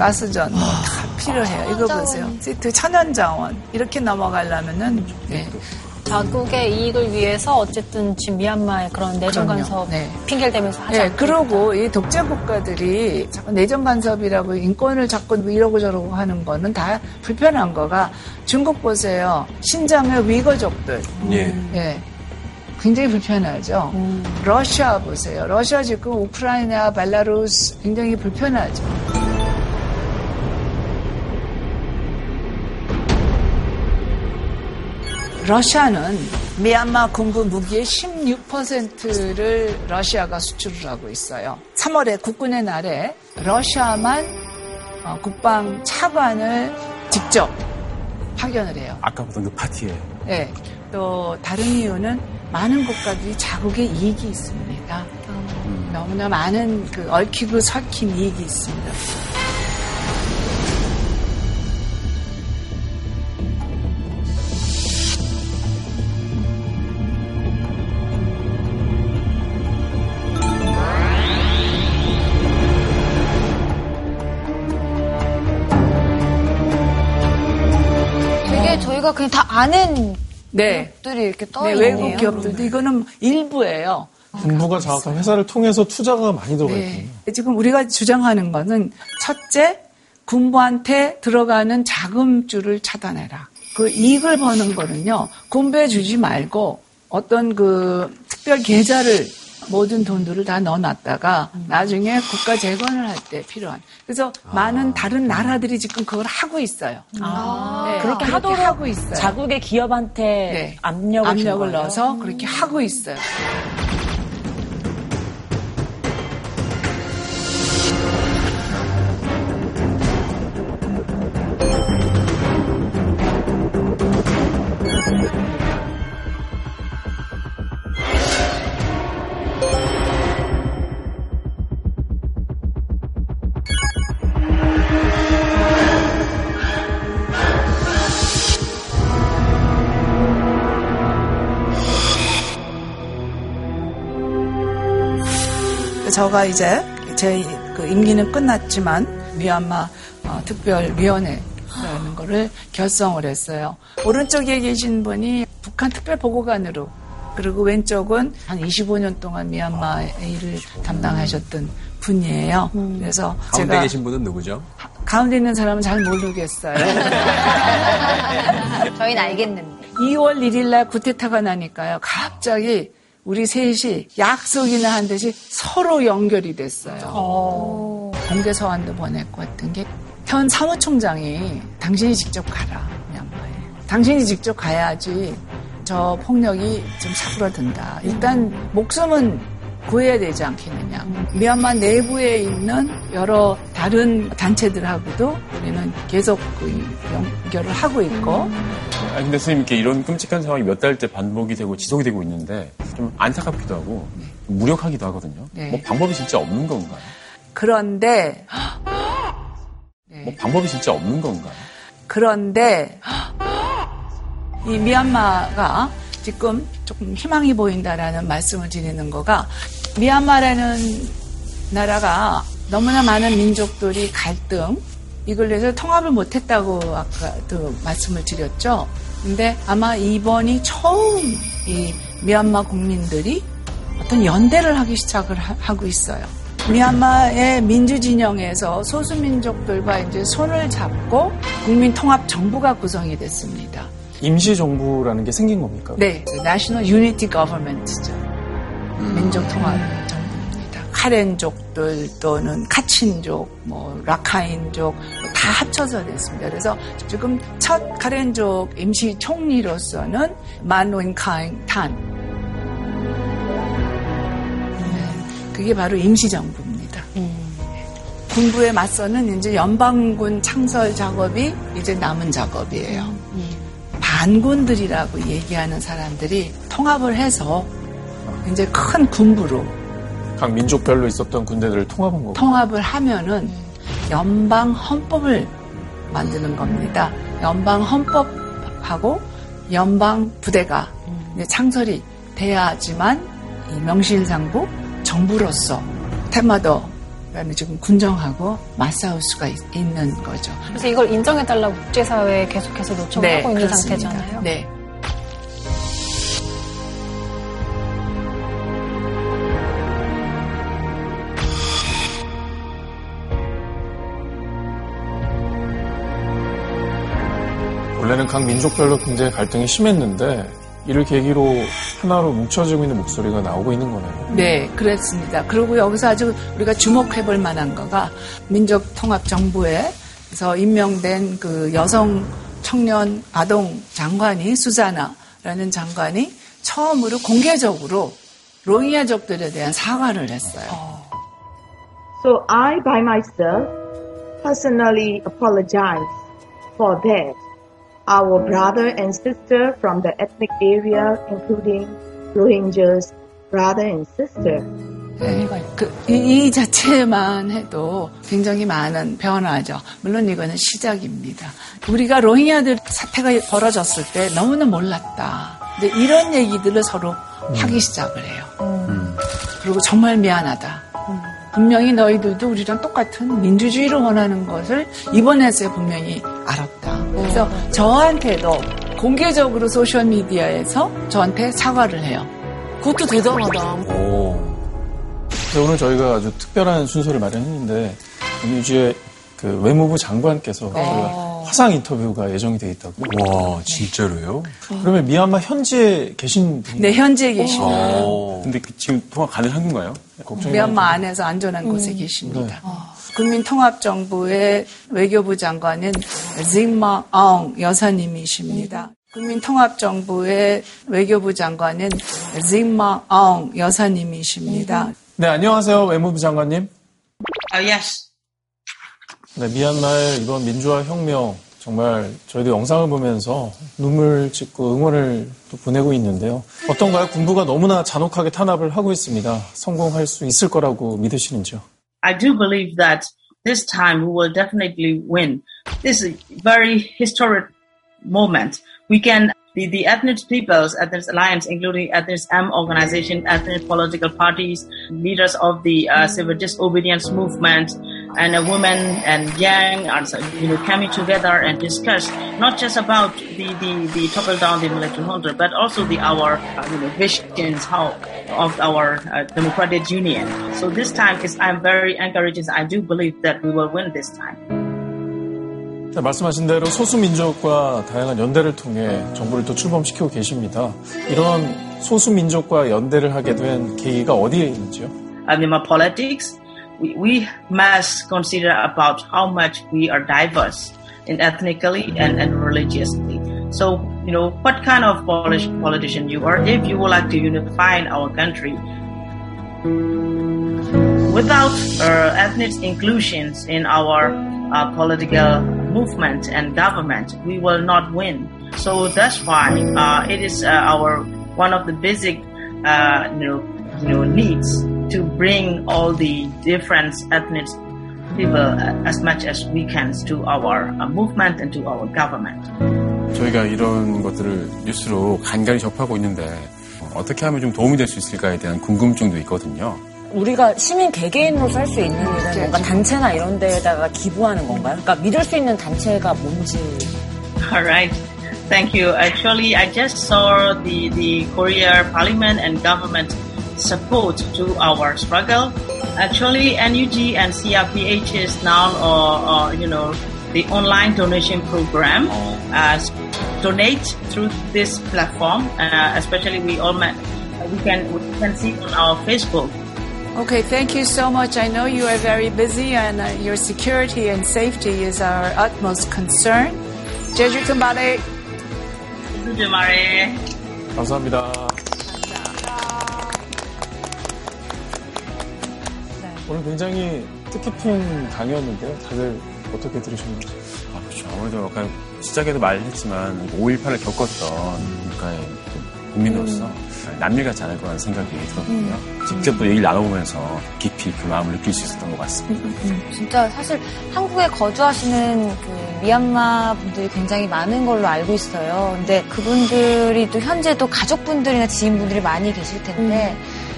가스전 뭐 다 필요해요. 이거 보세요. 시트 천연자원. 이렇게 넘어가려면은, 네. 자국의 이익을 위해서 어쨌든 지금 미얀마의 그런 내정 그럼요. 간섭 네. 핑계를 대면서 하지 네, 그러고 이 독재 국가들이 자꾸 내정 간섭이라고 인권을 자꾸 뭐 이러고 저러고 하는 거는 다 불편한 거가 중국 보세요. 신장의 위거족들. 예. 예. 굉장히 불편하죠. 러시아 보세요. 러시아 지금 우크라이나, 벨라루스 굉장히 불편하죠. 러시아는 미얀마 군부 무기의 16%를 러시아가 수출을 하고 있어요. 3월에 국군의 날에 러시아만 어, 국방 차관을 직접 파견을 해요. 아까 보던 그 파티에. 네. 또 다른 이유는 많은 국가들이 자국의 이익이 있습니다. 너무나 많은 그 얽히고 설킨 이익이 있습니다. 저희가 그냥 다 아는 네. 기업들이 이렇게 떠 네, 있네요. 외국 기업들도 이거는 일부예요. 군부가 장악한 회사를 통해서 투자가 많이 들어가 있군요. 네. 지금 우리가 주장하는 거는 첫째, 군부한테 들어가는 자금줄을 차단해라. 그 이익을 버는 거는요, 군부에 주지 말고 어떤 그 특별 계좌를 모든 돈들을 다 넣어놨다가 나중에 국가 재건을 할 때 필요한. 그래서 많은 다른 나라들이 지금 그걸 하고 있어요. 아, 네, 그렇게 그렇게 하도록 하고 있어요. 자국의 기업한테 네. 압력을, 준 압력을? 넣어서 그렇게 하고 있어요. 저가 이제 제 그 임기는 끝났지만 미얀마 어, 특별위원회 라는 거를 결성을 했어요. 오른쪽에 계신 분이 북한 특별보고관으로 그리고 왼쪽은 한 25년 동안 미얀마 일을 담당하셨던 분이에요. 그래서 가운데 제가 계신 분은 누구죠? 가운데 있는 사람은 잘 모르겠어요. 저희는 알겠는데. 2월 1일 날 구테타가 나니까요. 갑자기 우리 셋이 약속이나 한 듯이 서로 연결이 됐어요. 공개 서한도 보냈고 했던 게 현 사무총장이 당신이 직접 가라 미얀마에. 당신이 직접 가야지 저 폭력이 좀 사그라든다. 일단 목숨은 구해야 되지 않겠느냐. 미얀마 내부에 있는 여러 다른 단체들하고도 우리는 계속 그 연결을 하고 있고 아니, 근데 선생님, 이렇게 이런 끔찍한 상황이 몇 달째 반복이 되고 지속이 되고 있는데 좀 안타깝기도 하고 좀 무력하기도 하거든요. 네. 뭐 방법이 진짜 없는 건가요? 그런데 뭐 방법이 진짜 없는 건가요? 그런데 이 미얀마가 지금 조금 희망이 보인다라는 말씀을 드리는 거가 미얀마라는 나라가 너무나 많은 민족들이 갈등 이걸 위해서 통합을 못했다고 아까도 말씀을 드렸죠. 근데 아마 이번이 처음 이 미얀마 국민들이 어떤 연대를 하기 시작을 하- 하고 있어요. 미얀마의 민주진영에서 소수민족들과 이제 손을 잡고 국민통합 정부가 구성이 됐습니다. 임시정부라는 게 생긴 겁니까? 네, National Unity Government죠. 민족통합 정부입니다. 카렌족들 또는 카친족, 뭐 라카인족 다 합쳐서 됐습니다. 그래서 지금 첫 카렌족 임시 총리로서는 만윈카인 탄. 네, 그게 바로 임시정부입니다. 군부에 맞서는 이제 연방군 창설 작업이 이제 남은 작업이에요. 반군들이라고 얘기하는 사람들이 통합을 해서 이제 큰 군부로 각 민족별로 있었던 군대들을 통합한 거고. 통합을 하면은 연방 헌법을 만드는 겁니다. 연방 헌법하고 연방 부대가 이제 창설이 돼야지만 이 명실상부 정부로서 테마도 그다음에 지금 군정하고 맞싸울 수가 있, 는 거죠. 그래서 이걸 인정해달라고 국제사회에 계속해서 요청을 네, 하고 있는 그렇습니다. 상태잖아요. 네. 원래는 각 민족별로 굉장히 갈등이 심했는데 이를 계기로 하나로 뭉쳐지고 있는 목소리가 나오고 있는 거네요. 네, 그렇습니다. 그리고 여기서 아주 우리가 주목해 볼 만한 거가 민족통합정부에서 임명된 그 여성 청년 아동 장관이 수자나라는 장관이 처음으로 공개적으로 로힝야족들에 대한 사과를 했어요. So I, by myself, personally apologize for that. Our brother and sister from the ethnic area, including Rohingyas, brother and sister. 네, 그, 이, 이 자체만 해도 굉장히 많은 변화죠. 물론 이거는 시작입니다. 우리가 로힝야들 사태가 벌어졌을 때 너무나 몰랐다. 이런 얘기들을 서로 하기 시작을 해요. 그리고 정말 미안하다. 분명히 너희들도 우리랑 똑같은 민주주의를 원하는 것을 이번에서 분명히 알았다. 그래서 저한테도 공개적으로 소셜미디어에서 저한테 사과를 해요. 그것도 대단하다. 그래서 오늘 저희가 아주 특별한 순서를 마련했는데 윤주의 그 외무부 장관께서 네. 화상 인터뷰가 예정이 돼 있다고요? 와, 진짜로요? 그러면 미얀마 현지에 계신 분이 네, 현지에 계십니다. 어. 근데 그 지금 통화 가능한 건가요? 미얀마 안에서 안전한 곳에 계십니다. 네. 국민통합정부의 외교부 장관은 징마 아웅 여사님이십니다. 국민통합정부의 외교부 장관은 징마 아웅 여사님이십니다. 네, 안녕하세요. 외무부 장관님. Uh, yes. 네, 미얀마의 이번 민주화 혁명 정말 저희도 영상을 보면서 눈물 짓고 응원을 또 보내고 있는데요. 어떤가요? 군부가 너무나 잔혹하게 탄압을 하고 있습니다. 성공할 수 있을 거라고 믿으시는지요? I do believe that this time we will definitely win. This is a very historic moment. We can, the, the ethnic peoples, ethnic alliance, including ethnic M organization, ethnic political parties, leaders of the uh, civil disobedience movement, and uh, women and young are you know coming together and discuss not just about the the, the topple down the military junta, but also the our uh, you know visions how of our uh, democratic union. So this time is I'm very encouraged. I do believe that we will win this time. 네, 말씀하신 대로 소수민족과 다양한 연대를 통해 정부를 또 출범시키고 계십니다. 이런 소수민족과 연대를 하게 된 계기가 어디에 있는지요? I mean, my politics, we, we must consider about how much we are diverse in ethnically and, and religiously. So, you know, what kind of Polish politician you are, if you would like to unify our country, without uh, ethnic inclusions in our uh, political movement and government, we will not win. So that's why uh, it is uh, our one of the basic, uh, you know, you know, needs to bring all the different ethnic people uh, as much as we can to our uh, movement and to our government. 저희가 이런 것들을 뉴스로 간간히 접하고 있는데 어떻게 하면 좀 도움이 될 수 있을까에 대한 궁금증도 있거든요. 우리가 시민 개개인으로서 할 수 있는 일은 뭔가 단체나 이런 데에다가 기부하는 건가요? 그러니까 믿을 수 있는 단체가 뭔지. All right. Thank you. Actually, I just saw the, the Korea Parliament and government support to our struggle. Actually, NUG and CRPH is now, uh, uh, you know, the online donation program. Uh, donate through this platform. Uh, especially, we all met, we can we can see on our Facebook. Okay, thank you so much. I know you are very busy and uh, your security and safety is our utmost concern. 제주 금발에 Good morning. 감사합니다. 오늘 굉장히 뜻깊은 강의였는데요. 다들 어떻게 들으셨는지. 아, 그렇죠. 아무래도 약간 시작에도 말했지만 5.18을 겪었던 국가의 또 국민으로서 남일 같지 않을 거라는 생각이 들었거든요. 직접 또 얘기를 나눠보면서 깊이 그 마음을 느낄 수 있었던 것 같습니다. 진짜 사실 한국에 거주하시는 그 미얀마 분들이 굉장히 많은 걸로 알고 있어요. 근데 그분들이 또 현재 또 가족분들이나 지인분들이 많이 계실 텐데 하,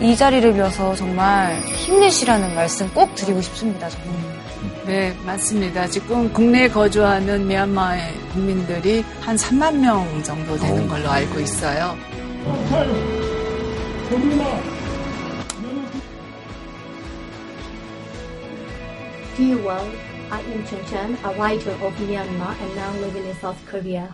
이 자리를 빌어서 정말 힘내시라는 말씀 꼭 드리고 싶습니다. 정말. 네, 맞습니다. 지금 국내에 거주하는 미얀마의 국민들이 한 3만 명 정도 되는 걸로 알고 있어요. Dear world, I am Chen Chen, a writer of Myanmar and now living in South Korea.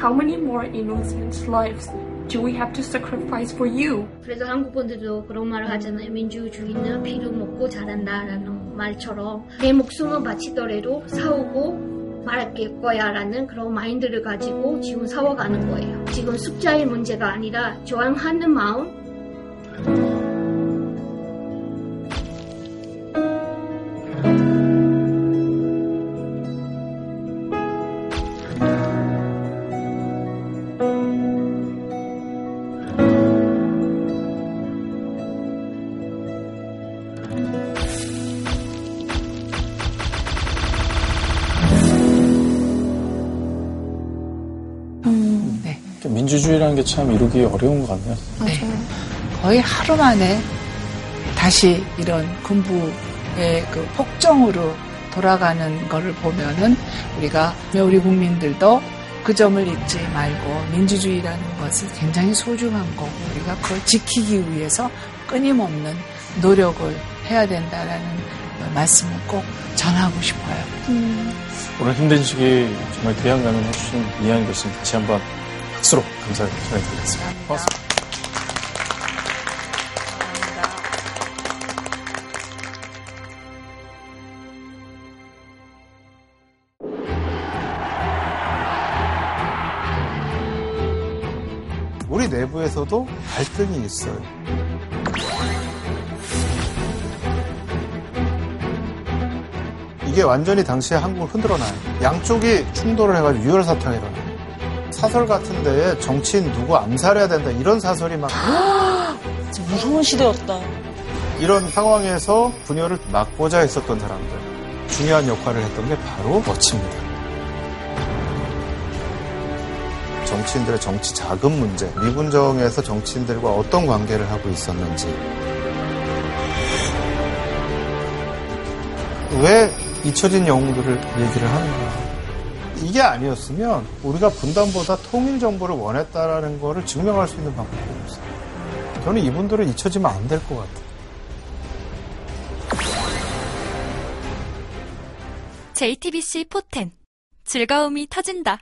How many more innocent lives do we have to sacrifice for you? 그래서 한국 분들도 그런 말을 하잖아요. 민주주의는 피로 먹고 자란다라는 말처럼 내 목숨을 바치더라도 싸우고 말할 거야라는 그런 마인드를 가지고 지금 싸워가는 거예요. 지금 숫자의 문제가 아니라 저항하는 마음 민주주의라는 게 참 이루기 어려운 것 같네요. 네. 거의 하루 만에 다시 이런 군부의 그 폭정으로 돌아가는 것을 보면은 우리가 우리 국민들도 그 점을 잊지 말고 민주주의라는 것이 굉장히 소중한 거고 우리가 그걸 지키기 위해서 끊임없는 노력을 해야 된다라는 말씀을 꼭 전하고 싶어요. 오늘 힘든 시기 정말 대양감을 해주신 이한 교수님 다시 한번 감사를 전해드리겠습니다. 고맙습니다. 우리 내부에서도 갈등이 있어요. 이게 완전히 당시에 한국을 흔들어 놔요. 양쪽이 충돌을 해가지고 유혈사탕이 일어나요. 사설 같은 데에 정치인 누구 암살해야 된다 이런 사설이 막 무서운 시대였다. 이런 상황에서 분열을 막고자 했었던 사람들 중요한 역할을 했던 게 바로 멋집니다. 정치인들의 정치 자금 문제, 미군정에서 정치인들과 어떤 관계를 하고 있었는지, 왜 잊혀진 영웅들을 얘기를 하는가. 이게 아니었으면 우리가 분단보다 통일 정보를 원했다라는 거를 증명할 수 있는 방법이 없어요. 저는 이분들은 잊혀지면 안 될 것 같아요. JTBC 포텐 즐거움이 터진다.